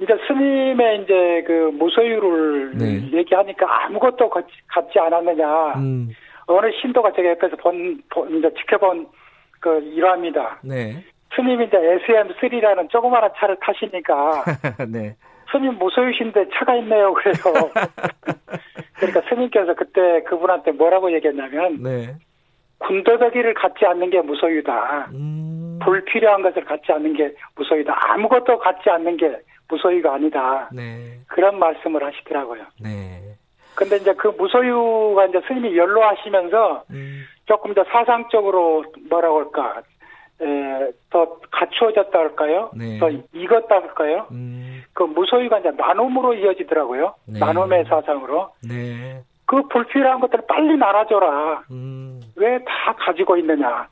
어, 이제 스님의 이제 그 무소유를 네. 얘기하니까 아무것도 같지 않았느냐. 음. 어느 신도가 제가 옆에서 본, 본, 이제 지켜본 그 일화입니다. 네. 스님이 이제 SM3라는 조그마한 차를 타시니까. <laughs> 네. 스님 무소유신데 차가 있네요. 그래요. <laughs> 그러니까 스님께서 그때 그분한테 뭐라고 얘기했냐면 네. 군더더기를 갖지 않는 게 무소유다. 음... 불필요한 것을 갖지 않는 게 무소유다. 아무것도 갖지 않는 게 무소유가 아니다. 네. 그런 말씀을 하시더라고요. 네. 근데 이제 그 무소유가 이제 스님이 연로하시면서 음. 조금 더 사상적으로 뭐라고 할까, 에, 더 갖추어졌다 할까요? 네. 더 익었다 할까요? 음. 그 무소유가 이제 나눔으로 이어지더라고요. 네. 나눔의 사상으로. 네. 그 불필요한 것들을 빨리 나눠줘라. 음. 왜 다 가지고 있느냐.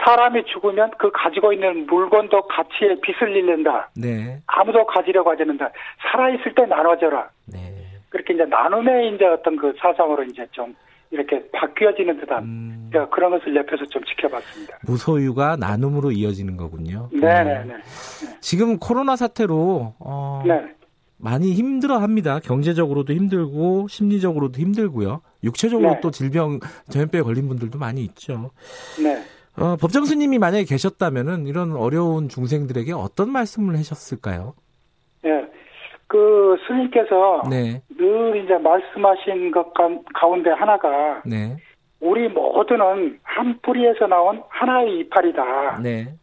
네. 사람이 죽으면 그 가지고 있는 물건도 가치에 빚을 잃는다. 네. 아무도 가지려고 하지 않는다. 살아있을 때 나눠줘라. 네. 그렇게 이제 나눔의 이제 어떤 그 사상으로 이제 좀 이렇게 바뀌어지는 듯한 음. 그런 것을 옆에서 좀 지켜봤습니다. 무소유가 나눔으로 이어지는 거군요. 네네네. 네. 지금 코로나 사태로 어, 네. 많이 힘들어합니다. 경제적으로도 힘들고 심리적으로도 힘들고요. 육체적으로 네. 또 질병 전염병에 걸린 분들도 많이 있죠. 네. 어, 법정 스님이 만약에 계셨다면은 이런 어려운 중생들에게 어떤 말씀을 하셨을까요? 네. 그 스님께서 네. 늘 이제 말씀하신 것 가운데 하나가 네. 우리 모두는 한 뿌리에서 나온 하나의 이파리다. 네.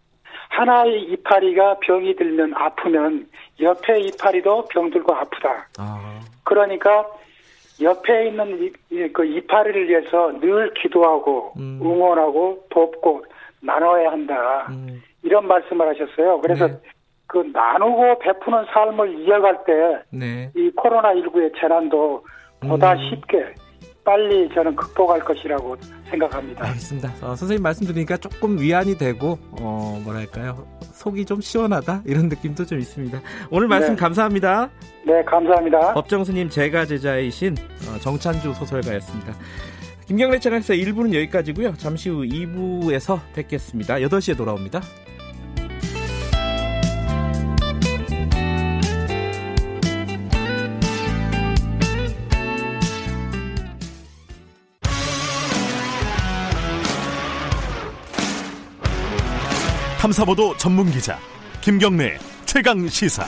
하나의 이파리가 병이 들면 아프면 옆에 이파리도 병들고 아프다. 아. 그러니까 옆에 있는 이, 그 이파리를 위해서 늘 기도하고 음. 응원하고 돕고 나눠야 한다. 음. 이런 말씀을 하셨어요. 그래서 네. 그 나누고 베푸는 삶을 이어갈 때, 네. 이 코로나19의 재난도 보다 음. 쉽게 빨리 저는 극복할 것이라고 생각합니다. 알겠습니다. 어, 선생님 말씀 드리니까 조금 위안이 되고, 어, 뭐랄까요. 속이 좀 시원하다? 이런 느낌도 좀 있습니다. 오늘 말씀 네. 감사합니다. 네, 감사합니다. 법정스님 제가 제자이신 어, 정찬주 소설가였습니다. 김경래 채널에서 1부는 여기까지고요. 잠시 후 2부에서 뵙겠습니다. 8시에 돌아옵니다. 탐사보도 전문 기자 김경래 최강 시사.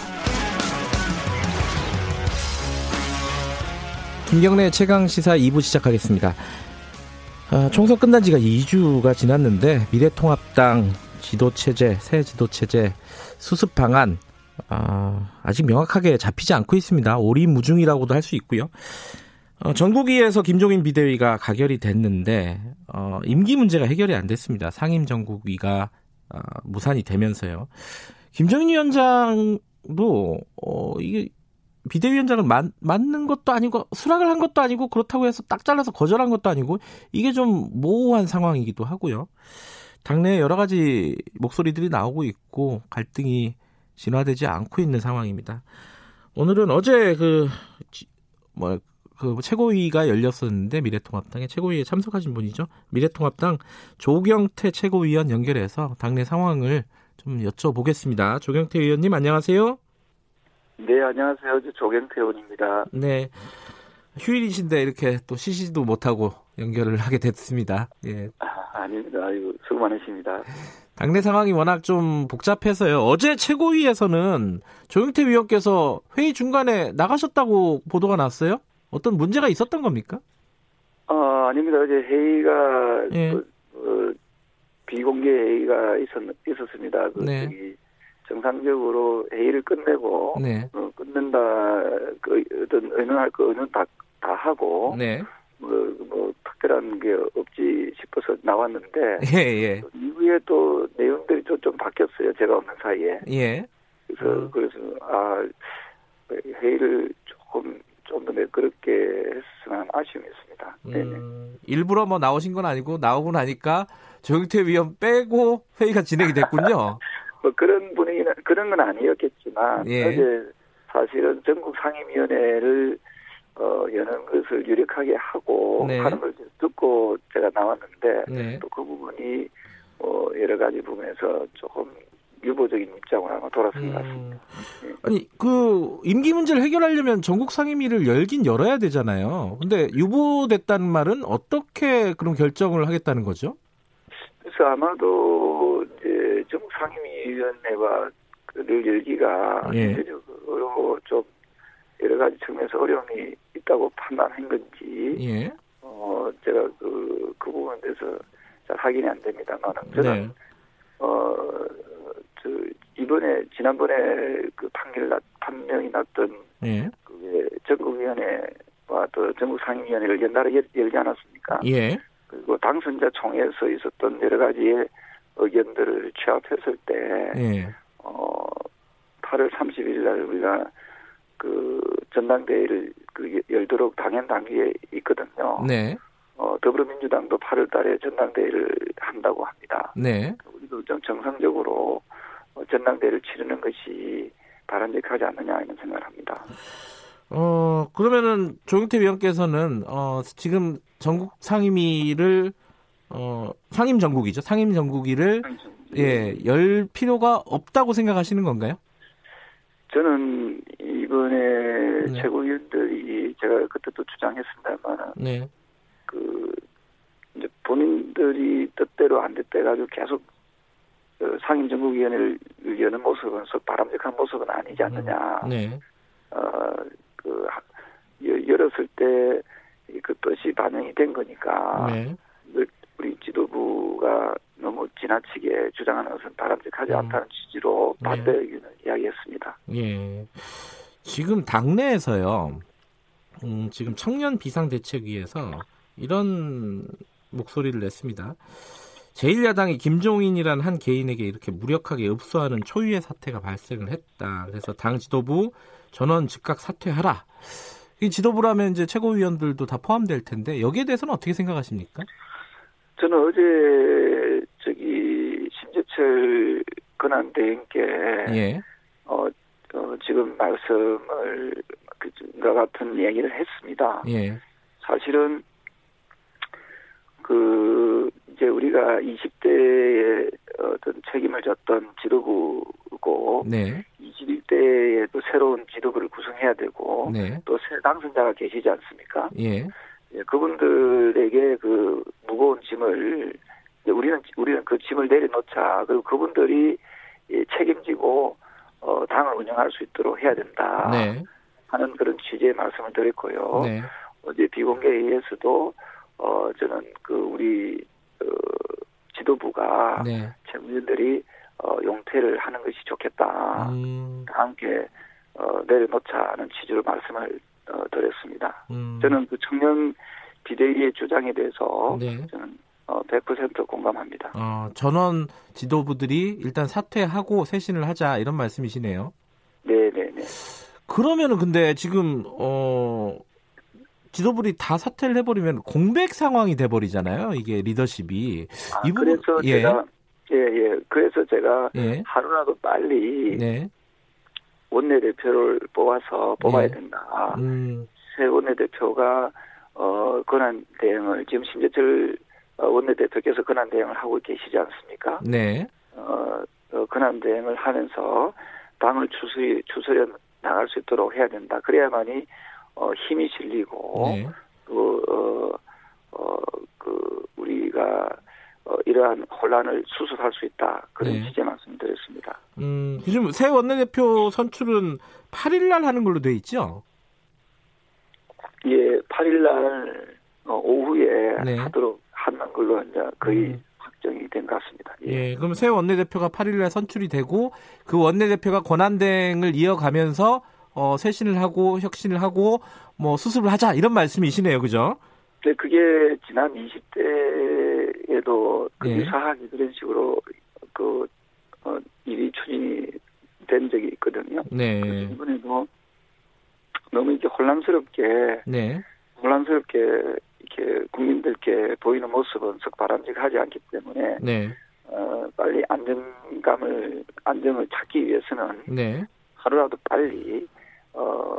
김경래 최강 시사 2부 시작하겠습니다. 아, 총선 끝난 지가 2주가 지났는데 미래통합당 지도체제, 새 지도체제 수습 방안 아, 아직 명확하게 잡히지 않고 있습니다. 오리무중이라고도 할 수 있고요. 어, 전국위에서 김종인 비대위가 가결이 됐는데 어, 임기 문제가 해결이 안 됐습니다. 상임 전국위가 어, 무산이 되면서요. 김정인 위원장도 어, 이게 비대위원장을 맞, 맞는 것도 아니고 수락을 한 것도 아니고 그렇다고 해서 딱 잘라서 거절한 것도 아니고 이게 좀 모호한 상황이기도 하고요. 당내에 여러 가지 목소리들이 나오고 있고 갈등이 진화되지 않고 있는 상황입니다. 오늘은 어제 그, 뭐, 그 최고위가 열렸었는데 미래통합당의 최고위에 참석하신 분이죠. 미래통합당 조경태 최고위원 연결해서 당내 상황을 좀 여쭤보겠습니다. 조경태 의원님 안녕하세요. 네, 안녕하세요. 조경태 의원입니다. 네. 휴일이신데 이렇게 또 쉬지도 못하고 연결을 하게 됐습니다. 예. 아, 닙니다 아이고, 수고 많으십니다. 당내 상황이 워낙 좀 복잡해서요. 어제 최고위에서는 조영태 위원께서 회의 중간에 나가셨다고 보도가 났어요? 어떤 문제가 있었던 겁니까? 어, 아닙니다. 어제 회의가 예. 그, 어, 비공개 회의가 있었, 있었습니다. 그, 네. 저기 정상적으로 회의를 끝내고 네. 어, 끝낸다 그 어떤 의논할 거 의논 다, 다 하고 네. 뭐, 뭐 특별한 게 없지 싶어서 나왔는데 예, 예. 이후에 또 내용들이 좀, 좀 바뀌었어요. 제가 없는 사이에. 예. 그래서 음. 그래서 아 회의를 조금 좀더 매끄럽게 했으면 아쉬움이 있습니다. 음, 일부러 뭐 나오신 건 아니고 나오고 나니까 조영태 위원 빼고 회의가 진행이 됐군요. <laughs> 뭐 그런 분위기는 그런 건 아니었겠지만 예. 어제 사실은 전국 상임위원회를 어, 여는 것을 유력하게 하고 네. 하는 걸 듣고 제가 나왔는데 네. 또그 부분이 어, 여러 가지 부분에서 조금 유보적인 입장으로 아마 돌아선 것 음. 같습니다. 음. 아니 그 임기 문제를 해결하려면 전국 상임위를 열긴 열어야 되잖아요. 근데 유보됐다는 말은 어떻게 그런 결정을 하겠다는 거죠? 그래서 아마도 이제 전국 상임위원회와 열기가 예. 실제적으로 좀 여러 가지 측면에서 어려움이 있다고 판단한 건지 예. 어 제가 그, 그 부분에 대해서 잘 확인이 안 됩니다만은 저는 네. 어 저 이번에 지난번에 그 판결 났 판명이 났던 예. 그 전국위원회와 또 전국 상임위원회를 연달아 열, 열지 않았습니까? 예. 그리고 당선자 총회에서 있었던 여러 가지의 의견들을 취합했을 때, 예. 어, 8월 31일 날 우리가 그 전당대회를 그 열도록 당연 단계에 있거든요. 네. 어, 더불어민주당도 8월 달에 전당대회를 한다고 합니다. 네. 우리도 좀 정상적으로 전당대회를 치르는 것이 바람직하지 않느냐 이런 생각을 합니다. 어, 그러면은 조영태 위원께서는 어, 지금 전국 상임위를 어, 상임 전국이죠. 상임 전국위를 예, 열 필요가 없다고 생각하시는 건가요? 저는 이번에 네. 최고위원들이 제가 그때도 주장했습니다만 네. 그 이제 본인들이 뜻대로 안 됐다 해가지고 계속 그 상임정국위원회를 여는 모습은 바람직한 모습은 아니지 않느냐. 음. 네. 어 그 열었을 때 그 뜻이 반영이 된 거니까 네. 우리 지도부가 너무 지나치게 주장하는 것은 바람직하지 음. 않다는 취지로 네. 반대 의견을 이야기했습니다. 예. 지금 당내에서요. 음, 지금 청년 비상대책위에서 이런 목소리를 냈습니다. 제1야당이 김종인이라는 한 개인에게 이렇게 무력하게 읍수하는 초유의 사태가 발생을 했다. 그래서 당 지도부 전원 즉각 사퇴하라. 이 지도부라면 이제 최고위원들도 다 포함될 텐데 여기에 대해서는 어떻게 생각하십니까? 저는 어제 저기 심재철 권한대행께 예. 어, 어, 지금 말씀을 그과 같은 얘기를 했습니다. 예. 사실은 그 이제 우리가 20대에 어떤 책임을 졌던 지도부고 네. 21대에도 새로운 지도부를 구성해야 되고 네. 또새 당선자가 계시지 않습니까? 예. 예, 그분들에게 그 무거운 짐을 우리는 우리는 그 짐을 내려놓자 그리고 그분들이 책임지고 어, 당을 운영할 수 있도록 해야 된다 네. 하는 그런 취지의 말씀을 드렸고요. 네. 어제 비공개 회의에서도 어 저는 그 우리 어, 지도부가 네. 최고위원들이 어, 용퇴를 하는 것이 좋겠다. 음. 함께 어, 내려놓자는 취지로 말씀을 어, 드렸습니다. 음. 저는 그 청년 비대위의 주장에 대해서 네. 저는 어, 100% 공감합니다. 어, 전원 지도부들이 일단 사퇴하고 쇄신을 하자 이런 말씀이시네요. 네, 네, 네. 그러면은 근데 지금 어 지도부들이 다 사퇴를 해버리면 공백 상황이 돼버리잖아요. 이게 리더십이. 아, 이 부분, 그래서 예. 제가 예, 예. 그래서 제가 예. 하루라도 빨리 네. 원내대표를 뽑아서 뽑아야 네. 된다. 음. 새 원내대표가 어, 권한 대행을 지금 심재철 어, 원내대표께서 권한 대행을 하고 계시지 않습니까? 네. 어, 어 권한 대행을 하면서 당을 추스 추스려 나갈 수 있도록 해야 된다. 그래야만이 어, 힘이 실리고 네. 그, 어, 어, 그 우리가 어, 이러한 혼란을 수습할 수 있다. 그런 네. 취재 말씀드렸습니다. 음, 요즘 새 원내대표 선출은 8일 날 하는 걸로 돼 있죠? 예, 8일 날 어, 오후에 네. 하도록 하는 걸로 이제 거의 음. 확정이 된 것 같습니다. 예. 예, 그럼 새 원내대표가 8일 날 선출이 되고 그 원내대표가 권한대행을 이어가면서 어, 쇄신을 하고 혁신을 하고 뭐 수습을 하자 이런 말씀이시네요. 그죠? 네, 그게 지난 20대에도 그 네. 유사하게 그런 식으로 그 어, 일이 추진이 된 적이 있거든요. 네. 이번에도 너무 이렇게 혼란스럽게 네. 혼란스럽게 이렇게 국민들께 보이는 모습은 썩 바람직하지 않기 때문에 네. 어, 빨리 안정감을 안정을 찾기 위해서는 네. 하루라도 빨리 어,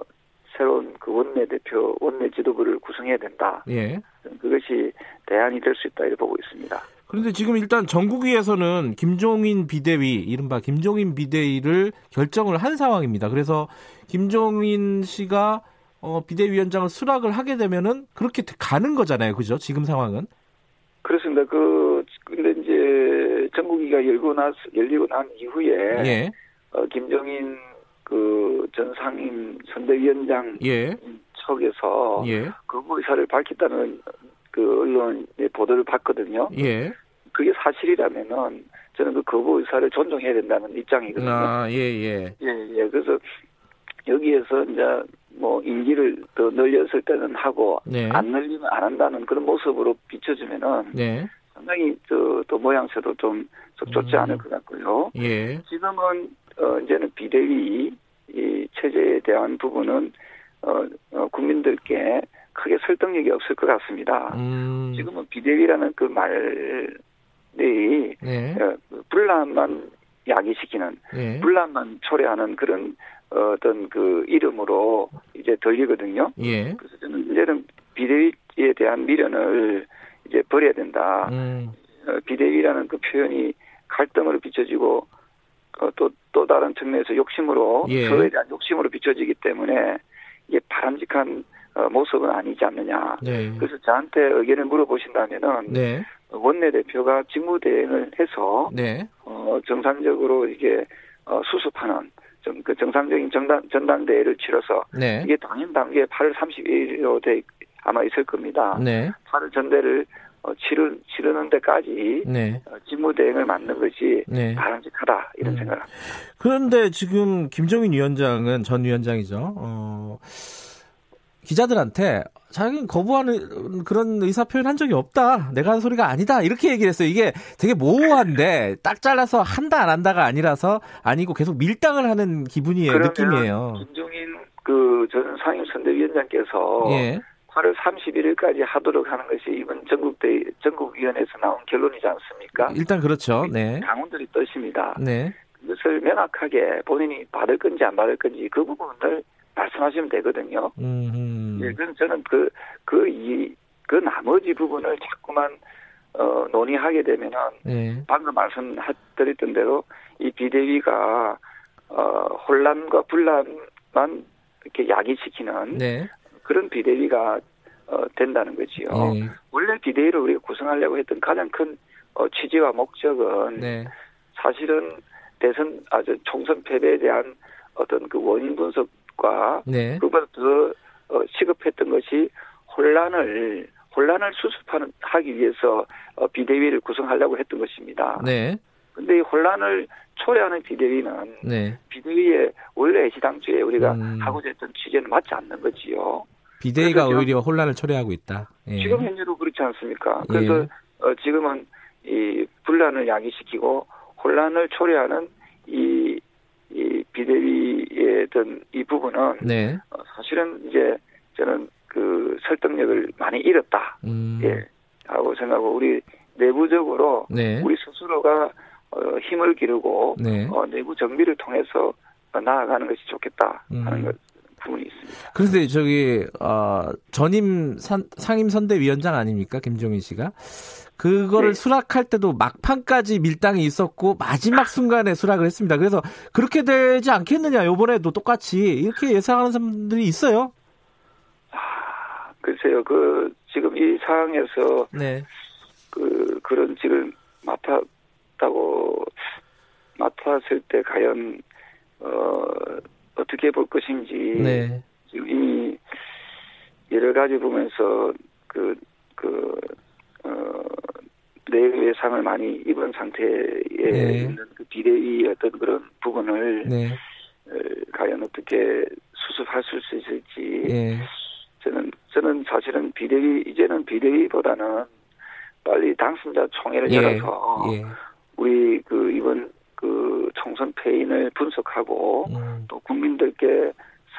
새로운 그 원내 대표, 원내 지도부를 구성해야 된다. 예. 그것이 대안이 될 수 있다 이렇게 보고 있습니다. 그런데 지금 일단 전국위에서는 김종인 비대위, 이른바 김종인 비대위를 결정을 한 상황입니다. 그래서 김종인 씨가 어, 비대위원장을 수락을 하게 되면은 그렇게 가는 거잖아요. 그죠? 지금 상황은? 그렇습니다. 그, 근데 이제 전국위가 열고 나, 열리고 난 이후에. 예. 어, 김정인 그 전 상임 선대위원장 예. 측에서 예. 그 의사를 밝혔다는 그 언론의 보도를 봤거든요. 예. 그게 사실이라면은 저는 그 거부 의사를 존중해야 된다는 입장이거든요. 아, 예, 예. 예, 예. 그래서 여기에서 이제 뭐 인기를 더 늘렸을 때는 하고 네. 안 늘리면 안 한다는 그런 모습으로 비춰주면은 네. 상당히 저, 또 모양새도 좀 좋지 않을 음. 것 같고요. 예. 지금은 어, 이제는 비대위 이 체제에 대한 부분은 어, 어, 국민들께 크게 설득력이 없을 것 같습니다. 음. 지금은 비대위라는 그 말이 네. 어, 분란만 야기시키는 네. 분란만 초래하는 그런 어떤 그 이름으로 이제 들리거든요. 예. 그래서 저는 이제는 비대위에 대한 미련을 이제 버려야 된다. 음. 어, 비대위라는 그 표현이 갈등으로 비춰지고 어, 또, 또 다른 측면에서 욕심으로, 예. 그에 대한 욕심으로 비춰지기 때문에 이게 바람직한 어, 모습은 아니지 않느냐. 네. 그래서 저한테 의견을 물어보신다면은 네. 원내 대표가 직무 대행을 해서 네. 어, 정상적으로 이게 어, 수습하는 좀 그 정상적인 정당 전당대회를 치러서 네. 이게 당연 단계 8월 31일로 돼 아마 있을 겁니다. 네. 8월 전대를 어, 치르, 치르는 데까지 네. 어, 직무대행을 맡는 것이 네. 바람직하다 이런 음. 생각을 합니다. 그런데 지금 김정인 위원장은 전 위원장이죠. 어, 기자들한테 자기는 거부하는 그런 의사 표현 한 적이 없다. 내가 하는 소리가 아니다. 이렇게 얘기를 했어요. 이게 되게 모호한데 딱 잘라서 한다 안 한다가 아니라서 아니고 계속 밀당을 하는 기분이에요. 느낌이에요. 김종인 그 전 상임선대위원장께서 예. 8월 31일까지 하도록 하는 것이 이번 전국대 전국위원회에서 나온 결론이지 않습니까? 일단 그렇죠. 네. 당원들이 뜻입니다. 네. 그것을 명확하게 본인이 받을 건지 안 받을 건지 그 부분을 말씀하시면 되거든요. 음. 예, 그래서 저는 그, 그, 이, 그 나머지 부분을 자꾸만, 어, 논의하게 되면은, 네. 방금 말씀드렸던 대로 이 비대위가, 어, 혼란과 분란만 이렇게 야기시키는 네. 그런 비대위가 어, 된다는 거지요. 네. 원래 비대위를 우리가 구성하려고 했던 가장 큰 어, 취지와 목적은 네. 사실은 대선 아주 총선 패배에 대한 어떤 그 원인 분석 것과 네. 그보다 더 어, 시급했던 것이 혼란을 혼란을 수습하는 하기 위해서 어, 비대위를 구성하려고 했던 것입니다. 네. 근데 이 혼란을 초래하는 비대위는 네. 비대위의 원래 시당초에 우리가 음. 하고자 했던 취지는 맞지 않는 거지요. 비대위가 오히려 혼란을 초래하고 있다. 예. 지금 현재로 그렇지 않습니까? 그래서 예. 어, 지금은 이 분란을 야기시키고 혼란을 초래하는 이, 이 비대위의 어떤 이 부분은 네. 어, 사실은 이제 저는 그 설득력을 많이 잃었다. 음. 예. 하고 생각하고 우리 내부적으로 네. 우리 스스로가 어, 힘을 기르고 네. 어, 내부 정비를 통해서 나아가는 것이 좋겠다 하는 음. 것 부분이 있습니다. 그런데 저기 어, 전임 산, 상임선대위원장 아닙니까 김종인 씨가 그거를 네. 수락할 때도 막판까지 밀당이 있었고 마지막 순간에 수락을 했습니다. 그래서 그렇게 되지 않겠느냐 이번에도 똑같이 이렇게 예상하는 사람들이 있어요. 아, 글쎄요. 그 지금 이 상황에서 네. 그 그런 직을 맡았다고 맡았을 때 과연 어 어떻게 볼 것인지 네. 지금 이미 여러 가지 보면서 그, 그, 어, 뇌외상을 많이 입은 상태에 네. 있는 그 비대위 어떤 그런 부분을 네. 어, 과연 어떻게 수습할 수 있을지 네. 저는 저는 사실은 비대위 이제는 비대위보다는 빨리 당선자 총회를 예. 열어서 예. 우리 그 이번 그 총선 패인을 분석하고 음. 또 국민들께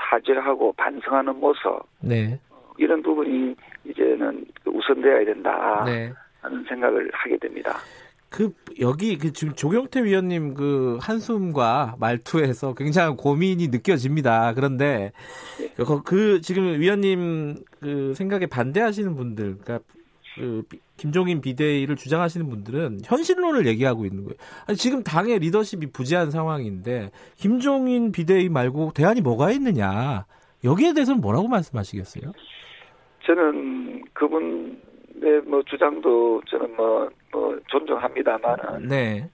사죄하고 반성하는 모습 네. 이런 부분이 이제는 우선되어야 된다 네. 하는 생각을 하게 됩니다. 그 여기 그 지금 조경태 위원님 그 한숨과 말투에서 굉장한 고민이 느껴집니다. 그런데 네. 그, 그 지금 위원님 그 생각에 반대하시는 분들, 그러니까 그 김종인 비대위를 주장하시는 분들은 현실론을 얘기하고 있는 거예요. 아니, 지금 당의 리더십이 부재한 상황인데 김종인 비대위 말고 대안이 뭐가 있느냐? 여기에 대해서는 뭐라고 말씀하시겠어요? 저는 그분의 뭐 주장도 저는 뭐, 뭐 존중합니다만은 네.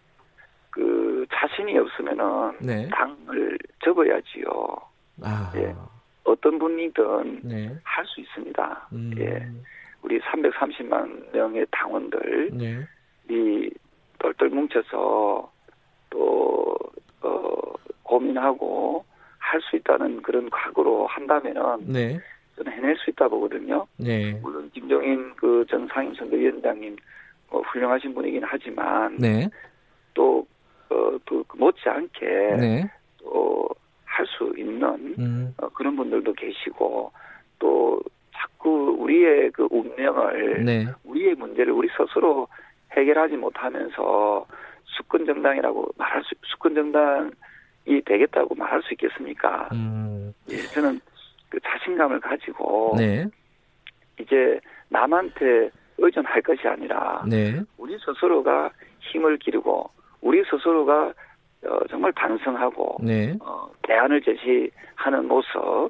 그 자신이 없으면은 네. 당을 접어야지요. 아. 예. 어떤 분이든 네. 할수 있습니다. 음. 예. 우리 330만 명의 당원들 네. 이 똘똘 뭉쳐서 또 어, 고민하고 할 수 있다는 그런 각오로 한다면은 네. 저는 해낼 수 있다 보거든요. 네. 물론 김종인 그 전 상임선거위원장님 뭐 훌륭하신 분이긴 하지만 네. 또 어, 또 못지않게 네. 또할 수 있는 음. 어, 그런 분들도 계시고 또 자꾸 우리의 그 운명을 네. 우리의 문제를 우리 스스로 해결하지 못하면서 수권 정당이라고 말할 수 수권 정당이 되겠다고 말할 수 있겠습니까? 음. 예, 저는 그 자신감을 가지고 네. 이제 남한테 의존할 것이 아니라 네. 우리 스스로가 힘을 기르고 우리 스스로가 어, 정말 반성하고 네. 어, 대안을 제시하는 모습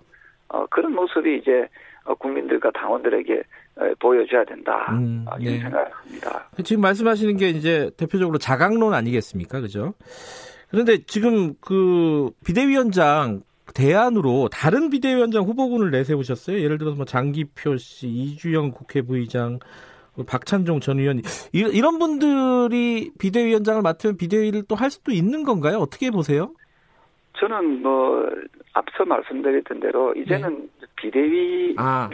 어, 그런 모습이 이제 어, 국민들과 당원들에게 어, 보여줘야 된다 음, 어, 이런 네. 생각을 합니다. 지금 말씀하시는 게 이제 대표적으로 자강론 아니겠습니까, 그죠? 그런데 지금 그 비대위원장 대안으로 다른 비대위원장 후보군을 내세우셨어요. 예를 들어서 뭐 장기표 씨, 이주영 국회 부의장, 뭐 박찬종 전 의원 이런 분들이 비대위원장을 맡으면 비대위를 또 할 수도 있는 건가요? 어떻게 보세요? 저는 뭐 앞서 말씀드렸던 대로 이제는 네. 비대위를 아.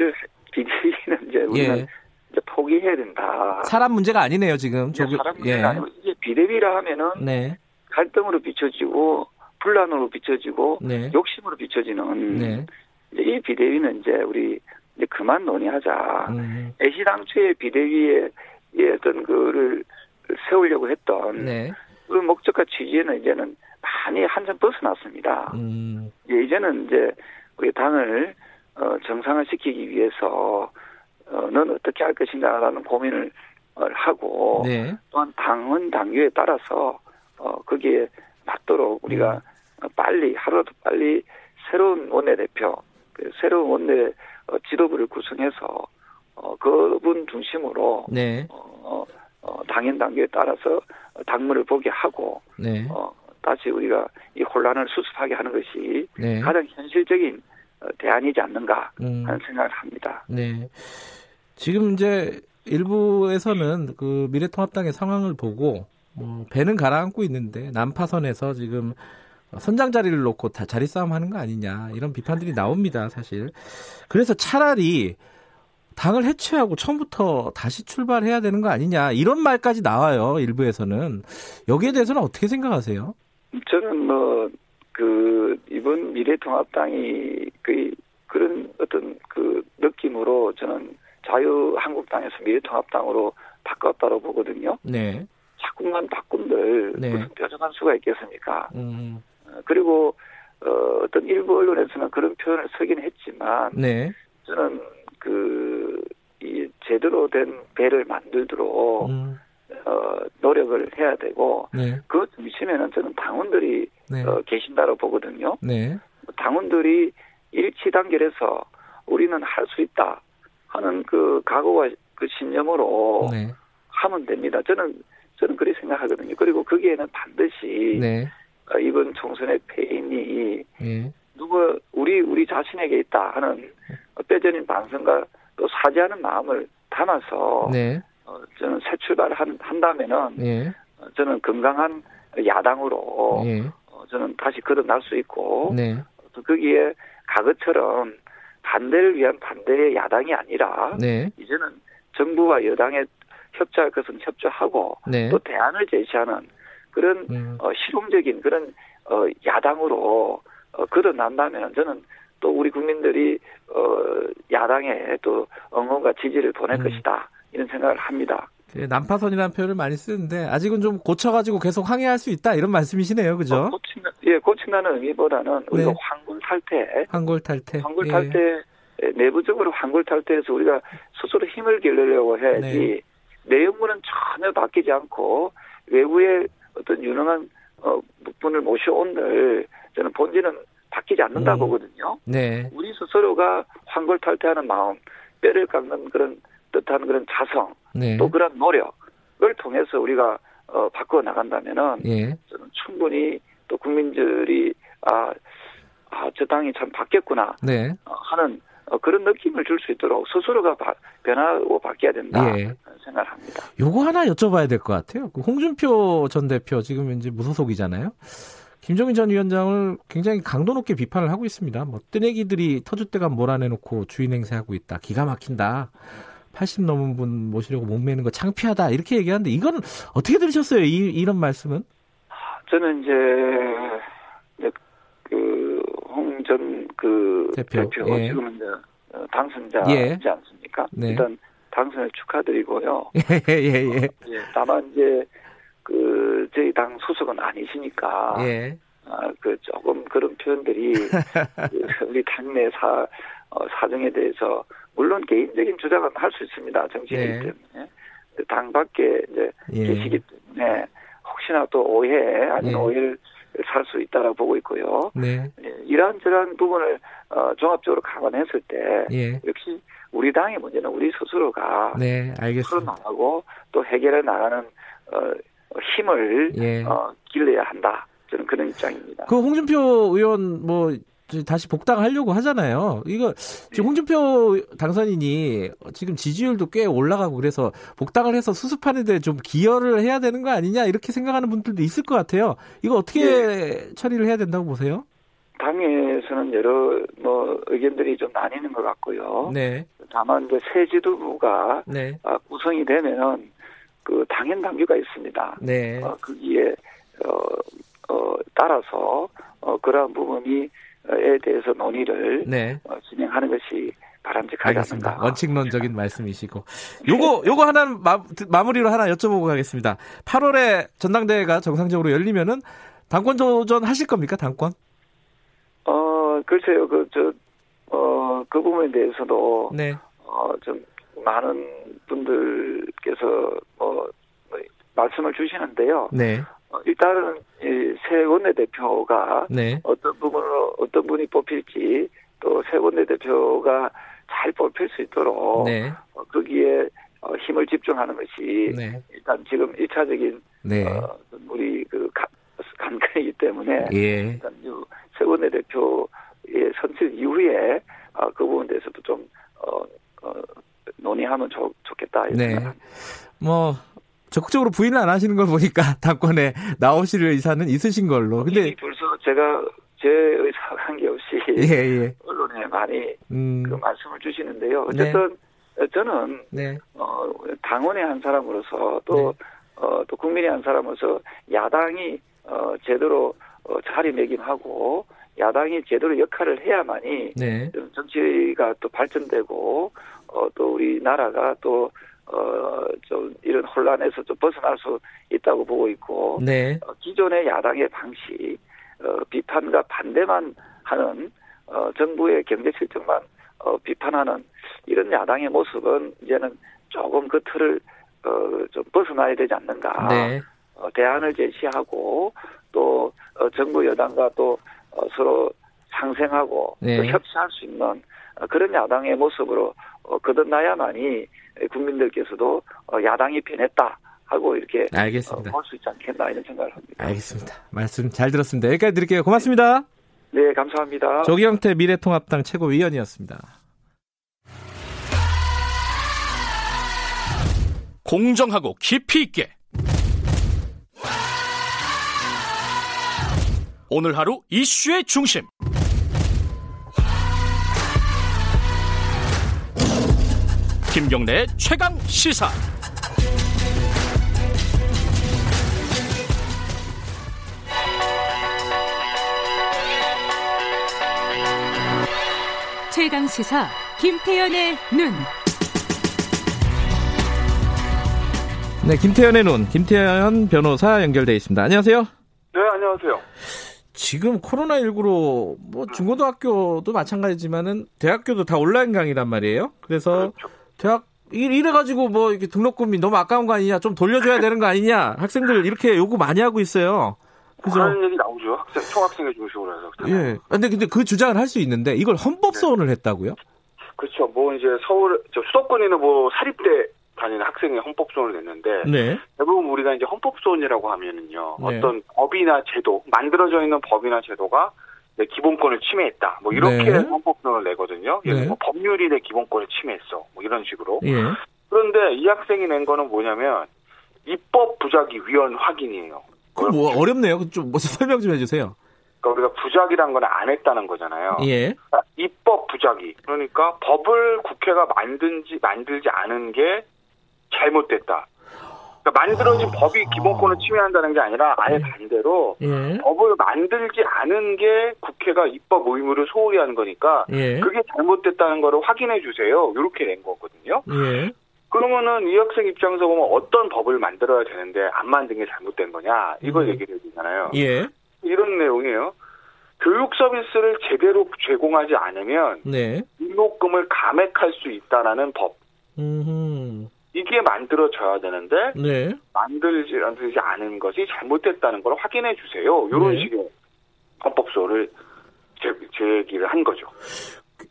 비대위는 이제 우리는 예. 이제 포기해야 된다. 사람 문제가 아니네요 지금. 조기... 사람 문제가 예. 아니고 이제 비대위라 하면은 네. 갈등으로 비춰지고 분란으로 비춰지고 네. 욕심으로 비춰지는 네. 이 비대위는 이제 우리 이제 그만 논의하자. 음. 애시당초에 비대위에 어떤 그를 세우려고 했던 네. 그 목적과 취지에는 이제는 많이 한참 벗어났습니다. 음. 예, 이제는 이제 우리 당을 어, 정상화시키기 위해서 어, 는 어떻게 할 것인가라는 고민을 어, 하고 네. 또한 당원 당규에 따라서 어, 거기에 맞도록 우리가 음. 빨리 하루라도 빨리 새로운 원내대표, 그 새로운 원내 어, 지도부를 구성해서 어, 그분 중심으로 네. 어, 어, 당연 단계에 따라서 당무를 보게 하고 네. 어, 다시 우리가 이 혼란을 수습하게 하는 것이 네. 가장 현실적인 어, 대안이지 않는가 음. 하는 생각을 합니다. 네. 지금 이제 일부에서는 그 미래통합당의 상황을 보고 뭐 배는 가라앉고 있는데 난파선에서 지금 선장 자리를 놓고 다 자리 싸움 하는 거 아니냐 이런 비판들이 나옵니다 사실 그래서 차라리 당을 해체하고 처음부터 다시 출발해야 되는 거 아니냐 이런 말까지 나와요 일부에서는 여기에 대해서는 어떻게 생각하세요? 저는 뭐 그 이번 미래통합당이 그 그런 어떤 그 느낌으로 저는 자유한국당에서 미래통합당으로 바꿨다고 보거든요. 네. 자꾸만 바꾼들 네. 무슨 뾰족한 수가 있겠습니까? 음. 그리고 어, 어떤 일부 언론에서는 그런 표현을 쓰긴 했지만 네. 저는 그 이 제대로 된 배를 만들도록 음. 어, 노력을 해야 되고 네. 그 중심에는 저는 당원들이 네. 어, 계신다고 보거든요. 네. 당원들이 일치 단결해서 우리는 할 수 있다 하는 그 각오와 그 신념으로 네. 하면 됩니다. 저는 저는 그렇게 생각하거든요. 그리고 거기에는 반드시 네. 어, 이번 총선의 패인이 예. 누구 우리 우리 자신에게 있다 하는 뼈저린 반성과 또 사죄하는 마음을 담아서 네. 어, 저는 새 출발을 한, 한다면은 예. 어, 저는 건강한 야당으로 예. 어, 저는 다시 거듭날 수 있고 네. 또 거기에 과거처럼 반대를 위한 반대의 야당이 아니라 네. 이제는 정부와 여당의 협조할 것은 협조하고 네. 또 대안을 제시하는 그런 음. 어, 실용적인 그런 어, 야당으로 어, 거듭난다면 저는 또 우리 국민들이 어, 야당에 또 응원과 지지를 보낼 음. 것이다 이런 생각을 합니다. 예, 난파선이라는 표현을 많이 쓰는데 아직은 좀 고쳐가지고 계속 항해할 수 있다 이런 말씀이시네요, 그죠? 어, 고친다, 예, 고친다는 의미보다는 우리가 네. 황골 탈퇴, 황골 탈퇴, 황골 탈퇴 예. 내부적으로 황골 탈퇴해서 우리가 스스로 힘을 기르려고 해야지 네. 내용물은 전혀 바뀌지 않고 외부의 어떤 유능한 어, 분을 모셔온들 저는 본질은 바뀌지 않는다 음. 보거든요. 네. 우리 스스로가 황골 탈퇴하는 마음, 뼈를 깎는 그런 뜻하는 그런 자성, 네. 또 그런 노력을 통해서 우리가 어, 바꿔 나간다면은 예. 저는 충분히 또 국민들이 아, 아, 저 당이 참 바뀌었구나 네. 어, 하는 어, 그런 느낌을 줄 수 있도록 스스로가 바, 변하고 바뀌어야 된다 예. 생각을 합니다. 요거 하나 여쭤봐야 될 것 같아요. 그 홍준표 전 대표 지금 이제 무소속이잖아요. 김종인 전 위원장을 굉장히 강도 높게 비판을 하고 있습니다. 뭐 뜨내기들이 터줏대감 몰아내놓고 주인 행세하고 있다. 기가 막힌다. 80 넘은 분 모시려고 목매는 거 창피하다. 이렇게 얘기하는데 이건 어떻게 들으셨어요? 이, 이런 말씀은? 저는 이제 그홍 전그 그 대표, 대표 예. 지금은 이제 당선자지 예. 않습니까? 네. 일단 당선을 축하드리고요. <laughs> 예, 예, 예. 어, 예. 다만 이제 그 저희 당 소속은 아니시니까 예. 아, 그 조금 그런 표현들이 <laughs> 그 우리 당내 사 어, 사정에 대해서 물론 개인적인 주장은 할 수 있습니다 정치인이기 예. 때문에 당 밖에 이제 예. 계시기 때문에 혹시나 또 오해 아니면 예. 오해를 살 수 있다라고 보고 있고요. 네. 예, 이러한 저러한 부분을 어, 종합적으로 감안했을 때 예. 역시 우리 당의 문제는 우리 스스로가 네, 알겠습니다. 풀어나가고 또 해결해 나가는 어, 힘을 예. 어, 길러야 한다. 저는 그런 입장입니다. 그 홍준표 의원 뭐 다시 복당하려고 하잖아요. 이거 지금 홍준표 당선인이 지금 지지율도 꽤 올라가고 그래서 복당을 해서 수습하는데 좀 기여를 해야 되는 거 아니냐 이렇게 생각하는 분들도 있을 것 같아요. 이거 어떻게 네. 처리를 해야 된다고 보세요? 당에서는 여러 뭐 의견들이 좀 나뉘는 것 같고요. 네. 다만 이제 새 지도부가 네. 아, 구성이 되면은 그 당연 당규가 있습니다. 네. 어, 거기에 어, 어, 따라서 어, 그러한 부분이 에 대해서 논의를 네. 어, 진행하는 것이 바람직하지. 않는가. 원칙론적인 말씀이시고 요거 요거 하나 마, 마무리로 하나 여쭤보고 가겠습니다. 8월에 전당대회가 정상적으로 열리면은 당권 도전 하실 겁니까? 당권? 어 글쎄요 그저어그 그 부분에 대해서도 네. 어좀 많은 분들께서 뭐, 뭐 말씀을 주시는데요. 네. 어, 일단은 새 원내대표가 네. 어떤 부분으로 어떤 분이 뽑힐지 또 새 원내대표가 잘 뽑힐 수 있도록 네. 어, 거기에 어, 힘을 집중하는 것이 네. 일단 지금 1차적인 네. 어, 우리 그 간간이기 때문에 예. 일단 새 원내대표의 선출 이후에 어, 그 부분에 대해서도 좀 어, 어, 논의하면 좋, 좋겠다. 네. 뭐 적극적으로 부인을 안 하시는 걸 보니까 <laughs> 당권에 나오실 의사는 있으신 걸로. 근데 벌써 제가 제 의사 관계없이 예, 예. <laughs> 언론에 많이 음. 그 말씀을 주시는데요. 어쨌든 네. 저는 네. 어, 당원의 한 사람으로서 또 네. 어, 또 국민의 한 사람으로서 야당이 어, 제대로 어, 자리매김하고 야당이 제대로 역할을 해야만이 네. 정치가 또 발전되고 어, 또 우리 나라가 또 어, 좀 이런 혼란에서 좀 벗어날 수 있다고 보고 있고, 네. 어, 기존의 야당의 방식, 어, 비판과 반대만 하는, 어, 정부의 경제 실정만, 어, 비판하는 이런 야당의 모습은 이제는 조금 그 틀을, 어, 좀 벗어나야 되지 않는가. 네. 어, 대안을 제시하고, 또, 어, 정부 여당과 또, 어, 서로 상생하고, 네. 또 협치할 수 있는 어, 그런 야당의 모습으로 어, 거듭나야만이 국민들께서도 어, 야당이 변했다. 하고 이렇게 알겠습니다. 어, 볼수 있지 않겠나 이런 생각을 합니다. 알겠습니다. 말씀 잘 들었습니다. 여기까지 드릴게요. 고맙습니다. 네, 감사합니다. 조기영태 미래통합당 최고위원이었습니다. 공정하고 깊이 있게 오늘 하루 이슈의 중심 김경래 최강 시사. 최강 시사 김태연의 눈. 네, 김태연의 눈, 김태연 변호사 연결돼 있습니다. 안녕하세요. 네, 안녕하세요. 지금 코로나 19로 뭐 중고등학교도 마찬가지지만은 대학교도 다 온라인 강의란 말이에요. 그래서 그렇죠. 대학 이래가지고 뭐 이렇게 등록금이 너무 아까운 거 아니냐, 좀 돌려줘야 되는 거 아니냐, 학생들 이렇게 요구 많이 하고 있어요. 그죠? 그런 얘기 나오죠. 학생, 총학생회 중심으로 해서. 예. 근데, 근데 그 주장을 할 수 있는데, 이걸 헌법 소원을 네. 했다고요? 그렇죠. 뭐 이제 서울, 저 수도권에는 뭐 사립대 재판이나 학생의 헌법소원을 냈는데 네. 대부분 우리가 이제 헌법소원이라고 하면은요 네. 어떤 법이나 제도 만들어져 있는 법이나 제도가 내 기본권을 침해했다 뭐 이렇게 네. 헌법소원을 내거든요. 네. 뭐 법률이 내 기본권을 침해했어 뭐 이런 식으로. 예. 그런데 이 학생이 낸 거는 뭐냐면 입법 부작위 위헌 확인이에요. 그럼 뭐 어렵네요. 좀 먼저 설명 좀 해주세요. 그러니까 우리가 부작이란 건 안 했다는 거잖아요. 예. 그러니까 입법 부작위. 그러니까 법을 국회가 만든지 만들지 않은 게 잘못됐다. 그러니까 만들어진 아, 법이 기본권을 침해한다는 게 아니라 아예 예. 반대로 예. 법을 만들지 않은 게 국회가 입법 의무를 소홀히 하는 거니까 예. 그게 잘못됐다는 거를 확인해 주세요. 이렇게 낸 거거든요. 예. 그러면은 이 학생 입장에서 보면 어떤 법을 만들어야 되는데 안 만든 게 잘못된 거냐 이걸 음. 얘기를 해주잖아요. 예. 이런 내용이에요. 교육 서비스를 제대로 제공하지 않으면 네. 등록금을 감액할 수 있다라는 법. 음흠. 이게 만들어져야 되는데 네. 만들지, 만들지 않은 것이 잘못됐다는 걸 확인해 주세요. 이런 네. 식의 헌법소를 제, 제기를 한 거죠.